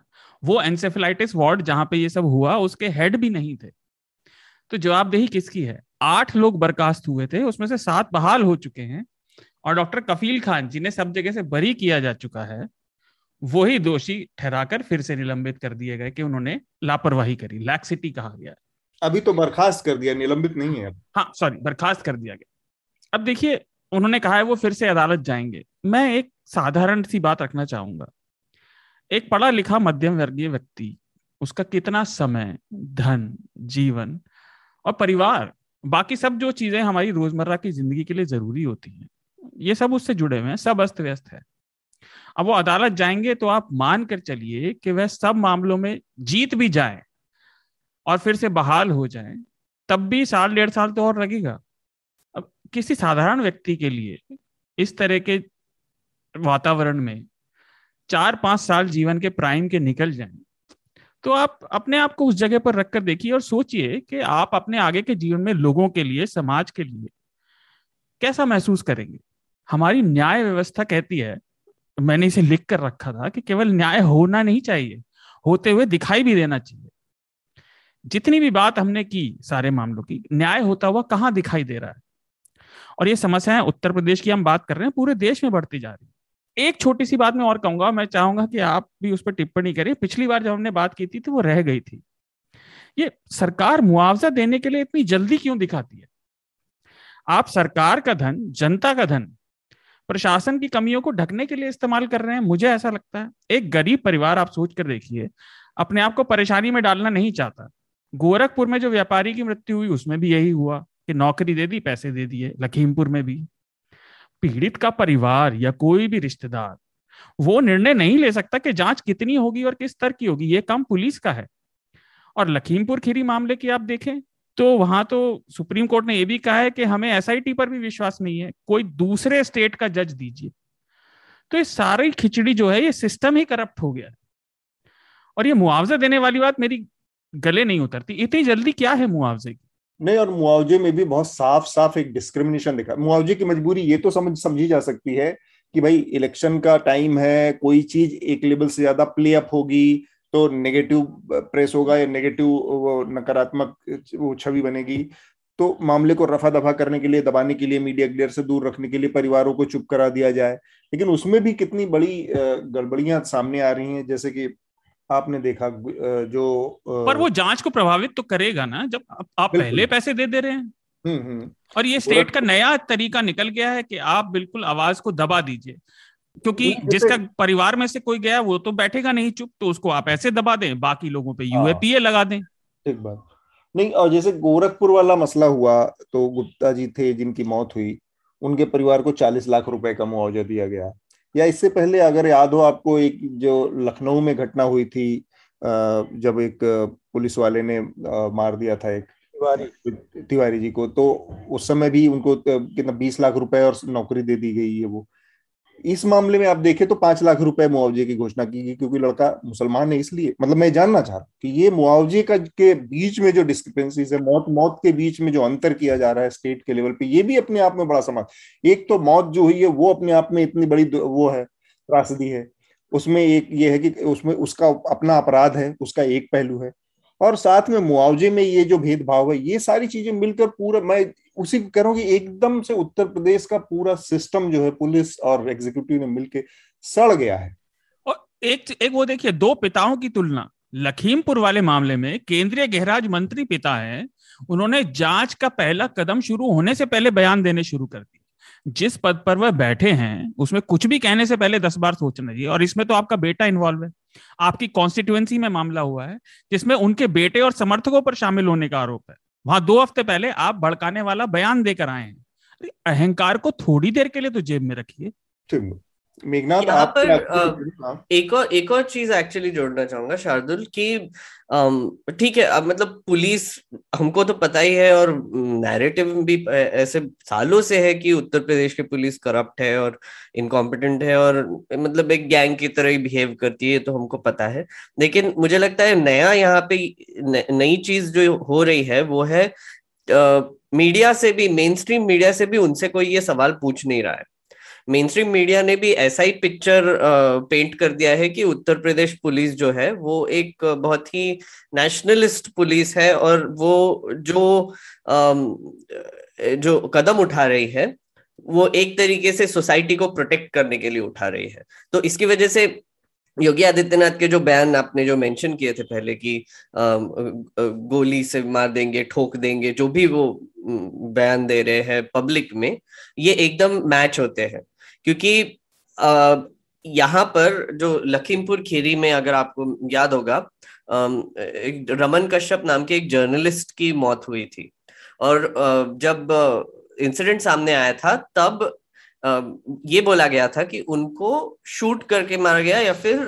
वो एनसेफेलाइटिस वार्ड जहाँ पे ये सब हुआ, उसके हेड भी नहीं थे। तो जवाबदेही किसकी है? आठ लोग बर्खास्त हुए थे उसमें से सात बहाल हो चुके हैं और डॉक्टर कफील खान जिन्हें सब जगह से बरी किया जा चुका है वही दोषी ठहराकर फिर से निलंबित कर दिए गए कि उन्होंने लापरवाही करी लैक्सिटी कहा गया अभी तो बर्खास्त कर दिया निलंबित नहीं है हाँ सॉरी बर्खास्त कर दिया गया। अब देखिए उन्होंने कहा है वो फिर से अदालत जाएँगे। मैं एक साधारण सी बात रखना चाहूँगा। एक पढ़ा लिखा मध्यम वर्गीय व्यक्ति उसका कितना समय धन जीवन और परिवार बाकी सब जो चीज़ें हमारी रोज़मर्रा की ज़िंदगी के लिए ज़रूरी होती हैं, ये सब उससे जुड़े हुए हैं, सब अस्त व्यस्त है। अब वो अदालत जाएँगे तो आप मान कर चलिए कि वह सब मामलों में जीत भी जाए और फिर से बहाल हो जाए, तब भी साल, डेढ़ साल तो और लगेगा। अब किसी साधारण व्यक्ति के लिए इस तरह के वातावरण में चार, पाँच साल जीवन के प्राइम के निकल जाएँ तो आप अपने आप को उस जगह पर रखकर देखिए और सोचिए कि आप अपने आगे के जीवन में लोगों के लिए, समाज के लिए कैसा महसूस करेंगे? हमारी न्याय व्यवस्था कहती है, मैंने इसे लिख कर रखा था कि केवल न्याय होना नहीं चाहिए, होते हुए दिखाई भी देना चाहिए। जितनी भी बात हमने की सारे मामलों की, न्याय होता हुआ कहाँ दिखाई दे रहा है? और ये समस्याएँ उत्तर प्रदेश की हम बात कर रहे हैं, पूरे देश में बढ़ती जा रही है। एक छोटी सी बात मैं और कहूँगा, मैं चाहूँगा कि आप भी उस पर टिप्पणी करें। पिछली बार जब हमने बात की थी तो वो रह गई थी। ये सरकार मुआवजा देने के लिए इतनी जल्दी क्यों दिखाती है? आप सरकार का धन, जनता का धन, प्रशासन की कमियों को ढकने के लिए इस्तेमाल कर रहे हैं, मुझे ऐसा लगता है। एक गरीब परिवार, आप सोच कर देखिए, अपने आप को परेशानी में डालना नहीं चाहता। गोरखपुर में जो व्यापारी की मृत्यु हुई, उसमें भी यही हुआ कि नौकरी दे दी, पैसे दे दिए, लखीमपुर में भी। पीड़ित का परिवार या कोई भी रिश्तेदार, वो निर्णय नहीं ले सकता कि जाँच कितनी होगी और किस स्तर की होगी। ये काम पुलिस का है। और लखीमपुर खीरी मामले की आप देखें तो वहाँ तो सुप्रीम कोर्ट ने यह भी कहा है कि हमें एसआईटी पर भी विश्वास नहीं है। कोई दूसरे स्टेट का जज दीजिए। तो ये सारी खिचड़ी जो है, ये सिस्टम ही करप्ट हो गया। और ये मुआवजा देने वाली बात मेरी गले नहीं उतरती। इतनी जल्दी क्या है मुआवजे की? नहीं, और मुआवजे में भी बहुत साफ़ साफ़ एक डिस्क्रिमिनेशन दिखा। मुआवजे की मजबूरी ये तो समझ, समझी जा सकती है कि भाई इलेक्शन का टाइम है, कोई चीज़ एक लेवल से ज़्यादा प्ले अप होगी तो नेगेटिव प्रेस होगा या नेगेटिव नकारात्मक वो छवि बनेगी। तो मामले को रफा दफ़ा करने के लिए, दबाने के लिए मीडिया ग्लेयर से दूर रखने के लिए परिवारों को चुप करा दिया जाए। लेकिन उसमें भी कितनी बड़ी गड़बड़ियाँ सामने आ रही हैं, जैसे कि आपने देखा जो पर वो जाँच को प्रभावित तो करेगा ना जब आप पहले पैसे दे दे रहे हैं। हम्म, हम्म। और ये स्टेट का नया तरीका निकल गया है कि आप बिल्कुल आवाज़ को दबा दीजिए। क्योंकि जिसका परिवार में से कोई गया वो तो बैठेगा नहीं चुप तो उसको आप ऐसे दबा दें बाकी लोगों पे यूएपीए हाँ। लगा दें। ठीक बात। नहीं और जैसे गोरखपुर वाला मसला हुआ तो गुप्ता जी थे जिनकी मौत हुई उनके परिवार को चालीस लाख रुपए का मुआवजा दिया गया। या इससे पहले अगर याद हो आपको एक जो लखनऊ में घटना हुई थी जब एक पुलिस वाले ने मार दिया था एक तिवारी। तिवारी जी को तो उस समय भी उनको कितना बीस लाख रुपए और नौकरी दे दी गई है वो। इस मामले में आप देखें तो पाँच लाख रुपए मुआवजे की घोषणा की गई, क्योंकि लड़का मुसलमान है इसलिए। मतलब मैं जानना चाह रहा हूँ कि ये मुआवजे का के बीच में जो डिस्क्रिपेंसीज है, मौत मौत के बीच में जो अंतर किया जा रहा है स्टेट के लेवल पे, ये भी अपने आप में बड़ा समाज एक तो मौत जो हुई है, वो अपने आप में इतनी बड़ी वो है, त्रासदी है। उसमें एक ये है कि उसमें उसका अपना अपराध है, उसका एक पहलू है। और साथ में मुआवजे में ये जो भेदभाव है, ये सारी चीज़ें मिलकर पूरा, मैं उसी कह रहा कि एकदम से उत्तर प्रदेश का पूरा सिस्टम जो है, पुलिस और एग्जीक्यूटिव ने मिलकर सड़ गया है। और एक एक वो देखिए, दो पिताओं की तुलना। लखीमपुर वाले मामले में केंद्रीय गहराज मंत्री पिता है, उन्होंने जाँच का पहला कदम शुरू होने से पहले बयान देने शुरू कर दिए। जिस पद पर वह बैठे हैं, उसमें कुछ भी कहने से पहले दस बार सोचना चाहिए। और इसमें तो आपका बेटा इन्वॉल्व है। आपकी कॉन्स्टिट्युएंसी में मामला हुआ है, जिसमें उनके बेटे और समर्थकों पर शामिल होने का आरोप है। वहाँ दो हफ़्ते पहले आप भड़काने वाला बयान देकर आए हैं। अहंकार को थोड़ी देर के लिए तो जेब में रखिए। मेघनाथ यहाँ पर एक और एक और चीज़ एक्चुअली जोड़ना चाहूँगा शार्दुल कि ठीक है अब मतलब पुलिस हमको तो पता ही है और नैरेटिव भी ऐसे सालों से है कि उत्तर प्रदेश की पुलिस करप्ट है और इनकॉम्पिटेंट है और मतलब एक गैंग की तरह ही बिहेव करती है तो हमको पता है। लेकिन मुझे लगता है नया यहाँ पे नई चीज़ जो हो रही है वो है मीडिया से भी मेन स्ट्रीम मीडिया से भी उनसे कोई ये सवाल पूछ नहीं रहा है। मेन स्ट्रीम मीडिया ने भी ऐसा ही पिक्चर पेंट कर दिया है कि उत्तर प्रदेश पुलिस जो है, वो एक बहुत ही नेशनलिस्ट पुलिस है और वो जो जो कदम उठा रही है, वो एक तरीके से सोसाइटी को प्रोटेक्ट करने के लिए उठा रही है। तो इसकी वजह से योगी आदित्यनाथ के जो बयान आपने जो मेंशन किए थे पहले कि गोली से मार देंगे, ठोक देंगे, जो भी वो बयान दे रहे हैं पब्लिक में, ये एकदम मैच होते हैं। क्योंकि यहाँ पर जो लखीमपुर खीरी में अगर आपको याद होगा रमन कश्यप नाम के एक जर्नलिस्ट की मौत हुई थी। और जब इंसिडेंट सामने आया था, तब ये बोला गया था कि उनको शूट करके मारा गया या फिर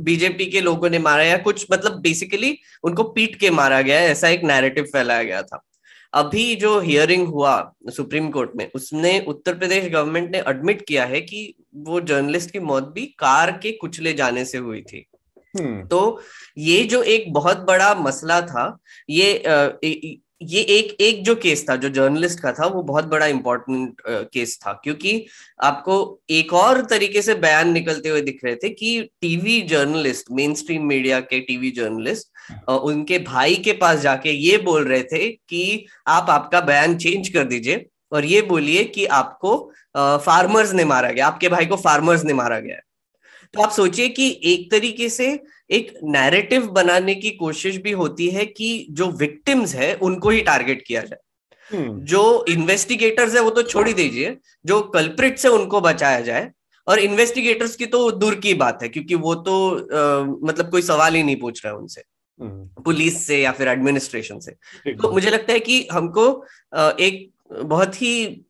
बीजेपी के लोगों ने मारा या कुछ मतलब बेसिकली उनको पीट के मारा गया, ऐसा एक नैरेटिव फैलाया गया था। अभी जो हियरिंग हुआ सुप्रीम कोर्ट में उसने उत्तर प्रदेश गवर्नमेंट ने एडमिट किया है कि वो जर्नलिस्ट की मौत भी कार के कुचले जाने से हुई थी हम्म। तो ये जो एक बहुत बड़ा मसला था ये ये एक एक जो केस था जो जर्नलिस्ट का था वो बहुत बड़ा इंपॉर्टेंट केस था क्योंकि आपको एक और तरीके से बयान निकलते हुए दिख रहे थे कि TV journalist mainstream media के टीवी जर्नलिस्ट उनके भाई के पास जाके ये बोल रहे थे कि आप आपका बयान चेंज कर दीजिए और ये बोलिए कि आपको फार्मर्स ने मारा गया आपके भाई को फार्मर्स ने मारा गया तो आप सोचिए कि एक तरीके से एक नैरेटिव बनाने की कोशिश भी होती है कि जो विक्टिम्स है उनको ही टारगेट किया जाए हम्म। जो इन्वेस्टिगेटर्स है वो तो छोड़ ही दीजिए जो कल्प्रिट से उनको बचाया जाए और इन्वेस्टिगेटर्स की तो दूर की बात है क्योंकि वो तो आ, मतलब कोई सवाल ही नहीं पूछ रहा है उनसे। पुलिस से या फिर एडमिनिस्ट्रेशन से। तो मुझे लगता है कि हमको एक बहुत ही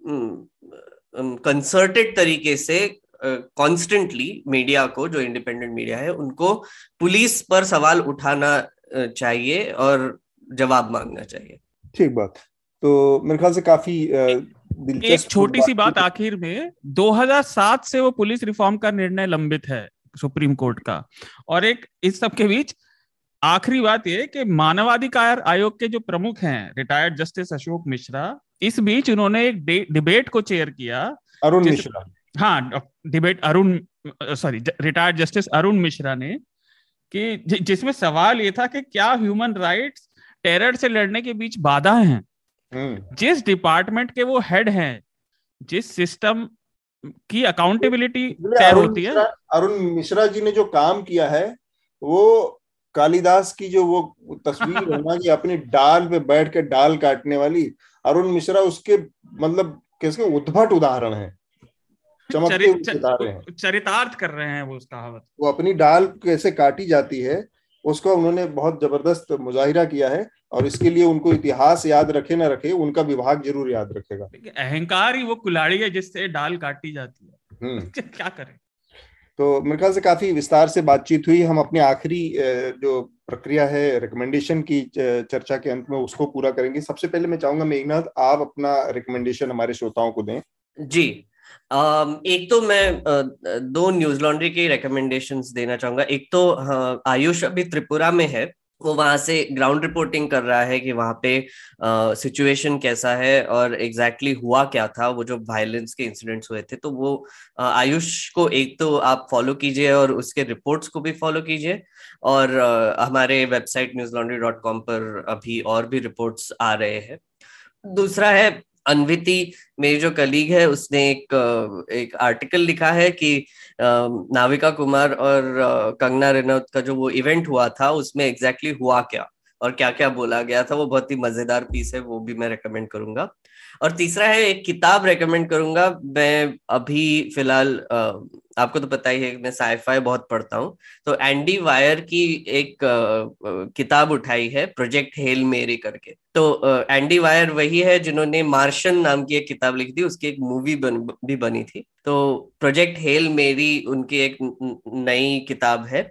कंसर्टेड तरीके से कॉन्स्टेंटली मीडिया को जो इंडिपेंडेंट मीडिया है उनको पुलिस पर सवाल उठाना चाहिए और जवाब मांगना चाहिए। ठीक बात। तो मेरे ख्याल से काफ़ी एक छोटी सी बात आखिर में 2007 से वो पुलिस रिफॉर्म का निर्णय लंबित है सुप्रीम कोर्ट का। और एक इस सब के बीच आखिरी बात ये कि मानवाधिकार आयोग के जो प्रमुख हैं रिटायर्ड जस्टिस अशोक मिश्रा इस बीच उन्होंने एक डिबेट को चेयर किया अरुण मिश्रा। हाँ debate Arun sorry retired justice Arun Mishra ने कि जिसमें सवाल ये था कि क्या ह्यूमन राइट्स टेरर से लड़ने के बीच बाधा हैं? हम्म। जिस डिपार्टमेंट के वो हेड हैं जिस सिस्टम की अकाउंटेबिलिटी तय होती है। अरुण मिश्रा जी ने जो काम किया है वो कालिदास की जो वो तस्वीर है ना कि *laughs* अपनी डाल पे बैठ के डाल काटने वाली अरुण मिश्रा उसके मतलब कैसे उद्भट उदाहरण है। चमकते चरितार्थ कर रहे हैं वो उस कहावत। वो अपनी डाल कैसे काटी जाती है उसको उन्होंने बहुत ज़बरदस्त मुजाहिरा किया है और इसके लिए उनको इतिहास याद रखे ना रखे उनका विभाग ज़रूर याद रखेगा। अहंकार ही वो कुलाड़ी है जिससे डाल काटी जाती है। हम्म। *laughs* क्या करें? तो मेरे ख्याल से काफ़ी विस्तार से बातचीत हुई। हम अपनी आखिरी जो प्रक्रिया है रिकमेंडेशन की चर्चा के अंत में उसको पूरा करेंगे। सबसे पहले मैं चाहूँगा मेघनाथ, आप अपना रिकमेंडेशन हमारे श्रोताओं को दें। जी। एक तो मैं दो न्यूज़ लॉन्ड्री के रिकमेंडेशन देना चाहूँगा। एक तो आयुष अभी त्रिपुरा में है। वो वहाँ से ग्राउंड रिपोर्टिंग कर रहा है कि वहाँ पे सिचुएशन कैसा है और एग्जैक्टली exactly हुआ क्या था वो जो वायलेंस के इंसिडेंट्स हुए थे तो वो आयुष को एक तो आप फॉलो कीजिए और उसके रिपोर्ट्स को भी फॉलो कीजिए और आ, हमारे website Newslaundry dot com पर अभी और भी रिपोर्ट्स आ रहे हैं। दूसरा है अनविति, मेरी जो कलीग है, उसने एक एक आर्टिकल लिखा है कि नाविका कुमार और कंगना रनौत का जो वो इवेंट हुआ था, उसमें एग्जैक्टली exactly हुआ क्या? और क्या क्या बोला गया था? वो बहुत ही मज़ेदार पीस है, वो भी मैं रिकमेंड करूँगा। और तीसरा है एक किताब रेकमेंड करूँगा। मैं अभी फ़िलहाल आपको तो पता ही है मैं साइफाई बहुत पढ़ता हूँ। तो एंडी वायर की एक आ, किताब उठाई है प्रोजेक्ट हेल मेरी करके। तो एंडी वायर वही है जिन्होंने मार्शन नाम की एक किताब लिखी थी उसकी एक मूवी बन, भी बनी थी। तो प्रोजेक्ट हेल मेरी उनकी एक नई किताब है।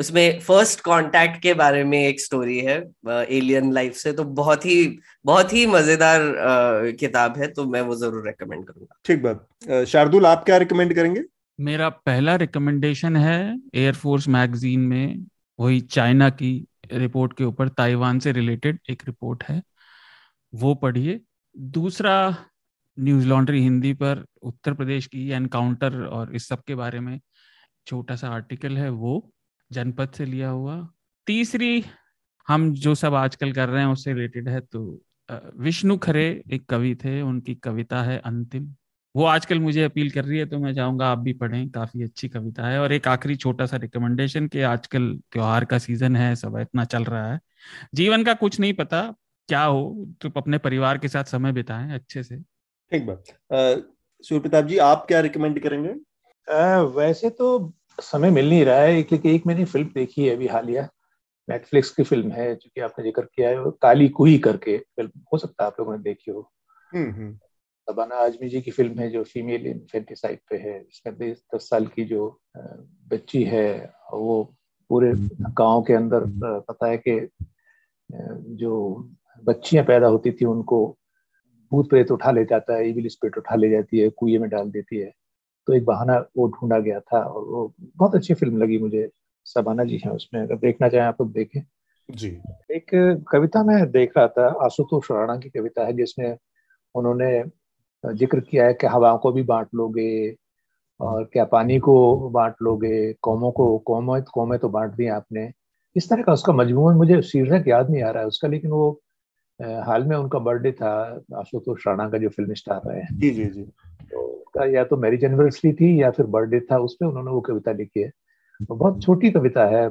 उसमें फ़र्स्ट कांटेक्ट के बारे में एक स्टोरी है एलियन लाइफ से तो बहुत ही बहुत ही मज़ेदार किताब है तो मैं वो ज़रूर रेकमेंड करूँगा। ठीक बात। शार्दुल आप क्या रिकमेंड करेंगे? मेरा पहला रिकमेंडेशन है एयरफोर्स मैगजीन में वही चाइना की रिपोर्ट के ऊपर ताइवान से रिलेटेड एक रिपोर्ट है वो पढ़िए। दूसरा न्यूज़ लॉन्ड्री हिंदी पर उत्तर प्रदेश की एनकाउंटर और इस सब के बारे में छोटा सा आर्टिकल है वो। जनपद से लिया हुआ। तीसरी हम जो सब आजकल कर रहे हैं उससे रिलेटेड है तो विष्णु खरे एक कवि थे उनकी कविता है अंतिम। वो आजकल मुझे अपील कर रही है तो मैं चाहूँगा आप भी पढ़ें काफ़ी अच्छी कविता है। और एक आखिरी छोटा सा रिकमेंडेशन कि आजकल त्योहार का सीज़न है सब इतना चल रहा है। जीवन का कुछ नहीं पता क्या हो तो अपने परिवार के साथ समय बिताएँ अच्छे से। ठीक बात सूर्य प्रताप जी आप क्या रिकमेंड करेंगे? आ, वैसे तो समय मिल नहीं रहा है क्योंकि एक मैंने फ़िल्म देखी है अभी हालिया। नेटफ्लिक्स की फ़िल्म है जो कि आपने ज़िक्र किया है काली कुही करके फ़िल्म हो सकता है आप लोगों ने देखी हो। तबाना हम्म, आजमी जी की फ़िल्म है जो फीमेल इन्फेंटिसाइड पे है इसमें दस साल की जो बच्ची है वो पूरे गाँव के अंदर पता है कि जो बच्चियाँ पैदा होती थी उनको भूत प्रेत उठा ले जाता है इविल स्पिरिट उठा ले जाती है कुएँ में डाल देती है। तो एक बहाना वो ढूंढा गया था और वो बहुत अच्छी फ़िल्म लगी मुझे। सबाना जी हैं उसमें अगर देखना चाहें आप लोग देखें। जी। एक कविता में देख रहा था आशुतोष राणा की कविता है जिसमें उन्होंने ज़िक्र किया है कि हवाओं को भी बांट लोगे और क्या पानी को बांट लोगे कौमों को कौमें कौमें तो बांट दी आपने। इस तरह का उसका मजमून मुझे शीर्षक याद नहीं आ रहा है उसका लेकिन वो हाल में उनका बर्थडे था आशुतोष राणा का जो फ़िल्म स्टार रहे हैं। जी जी जी। तो उसका या तो मैरिज एनिवर्सरी थी या फिर बर्थडे था उसमें उन्होंने वो कविता लिखी है। बहुत छोटी कविता है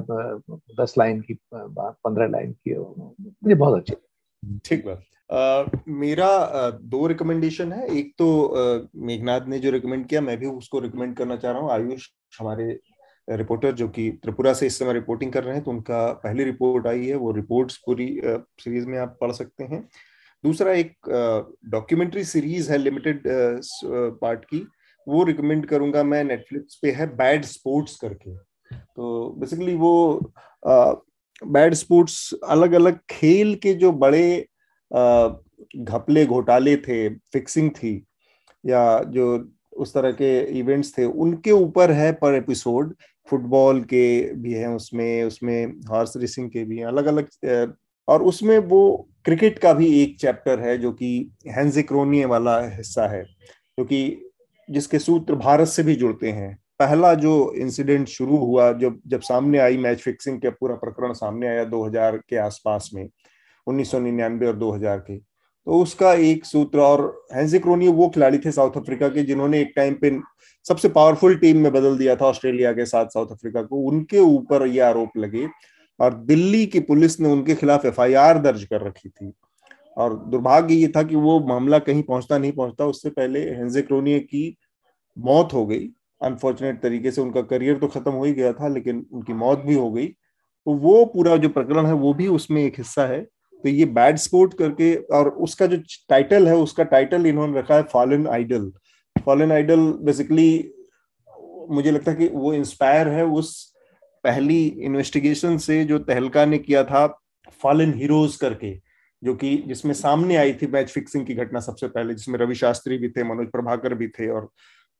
दस लाइन की पंद्रह लाइन की मुझे बहुत अच्छी ठीक बात। Uh, मेरा uh, दो रिकमेंडेशन है। एक तो uh, मेघनाथ ने जो रिकमेंड किया मैं भी उसको रिकमेंड करना चाह रहा हूँ। आयुष हमारे रिपोर्टर जो कि त्रिपुरा से इस समय रिपोर्टिंग कर रहे हैं तो उनका पहली रिपोर्ट आई है। वो रिपोर्ट्स पूरी सीरीज़ में आप पढ़ सकते हैं। दूसरा एक डॉक्यूमेंट्री सीरीज़ है लिमिटेड पार्ट की, वो रिकमेंड करूँगा मैं नेटफ्लिक्स पे है बैड स्पोर्ट्स करके। तो बेसिकली वो बैड स्पोर्ट्स अलग अलग खेल के जो बड़े घपले, घोटाले थे फिक्सिंग थी, या जो उस तरह के इवेंट्स थे, उनके ऊपर है पर एपिसोड फुटबॉल के भी हैं उसमें उसमें हॉर्स रेसिंग के भी हैं अलग अलग और उसमें वो क्रिकेट का भी एक चैप्टर है जो कि हैंजिक्रोनिये वाला हिस्सा है क्योंकि तो जिसके सूत्र भारत से भी जुड़ते हैं। पहला जो इंसिडेंट शुरू हुआ, जब जब सामने आई मैच फिक्सिंग का, पूरा प्रकरण सामने आया 2000 के आसपास में, उन्नीस सौ निन्यानबे और 2000 के। तो उसका एक सूत्र और हैंजिक्रोनियो वो खिलाड़ी थे साउथ अफ्रीका के, जिन्होंने एक टाइम पे सबसे पावरफुल टीम में बदल दिया था ऑस्ट्रेलिया के साथ साउथ अफ्रीका को। उनके ऊपर ये आरोप लगे और दिल्ली की पुलिस ने उनके खिलाफ एफआईआर दर्ज कर रखी थी। और दुर्भाग्य ये था कि वो मामला कहीं पहुँचता नहीं पहुँचता, उससे पहले हेंजेक्रोनिया की मौत हो गई। अनफॉर्चुनेट तरीके से उनका करियर तो खत्म हो ही गया था, लेकिन उनकी मौत भी हो गई। तो वो पूरा जो प्रकरण है, वो भी उसमें एक हिस्सा है। तो ये बैड स्पोर्ट करके और उसका जो टाइटल है, उसका टाइटल इन्होंने रखा है fallen idol fallen idol basically मुझे लगता है कि वो इंस्पायर है उस पहली इन्वेस्टिगेशन से जो तहलका ने किया था फॉलन हीरोज करके, जो कि जिसमें सामने आई थी मैच फिक्सिंग की घटना सबसे पहले, जिसमें रवि शास्त्री भी थे, मनोज प्रभाकर भी थे और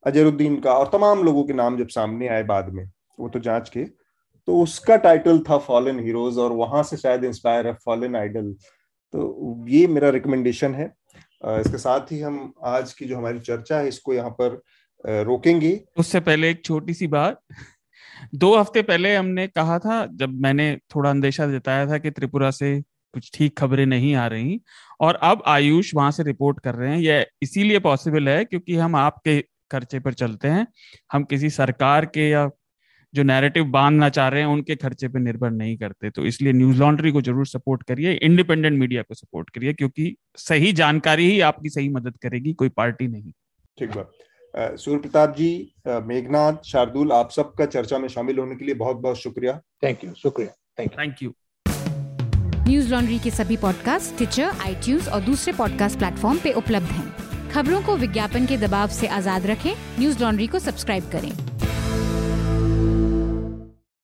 अजरुद्दीन का और तमाम लोगों के नाम जब सामने आए बाद में, वो तो जाँच के तो उसका टाइटल था फॉलन हीरोज और वहाँ से शायद इंस्पायर है फॉलन आइडल तो ये मेरा रिकमेंडेशन है। इसके साथ ही हम आज की जो हमारी चर्चा है, इसको यहाँ पर रोकेंगे। उससे पहले एक छोटी सी बात दो हफ़्ते पहले हमने कहा था, जब मैंने थोड़ा अंदेशा जताया था कि त्रिपुरा से कुछ ठीक खबरें नहीं आ रही, और अब आयुष वहाँ से रिपोर्ट कर रहे हैं। यह इसीलिए पॉसिबल है क्योंकि हम आपके खर्चे पर चलते हैं। हम किसी सरकार के या जो नैरेटिव बांधना चाह रहे हैं, उनके खर्चे पर निर्भर नहीं करते। तो इसलिए न्यूज़ लॉन्ड्री को ज़रूर सपोर्ट करिए इंडिपेंडेंट मीडिया को सपोर्ट करिए, क्योंकि सही जानकारी ही आपकी सही मदद करेगी, कोई पार्टी नहीं। ठीक बात। सूर्य प्रताप जी मेघनाथ शार्दुल आप सबका चर्चा में शामिल होने के लिए बहुत बहुत शुक्रिया। थैंक यू शुक्रिया। Thank you thank you Newslaundry के सभी पॉडकास्ट ट्विटर आई और दूसरे पॉडकास्ट प्लेटफॉर्म पे उपलब्ध हैं। खबरों को विज्ञापन के दबाव से आज़ाद रखें। न्यूज़ लॉन्ड्री को सब्सक्राइब करें।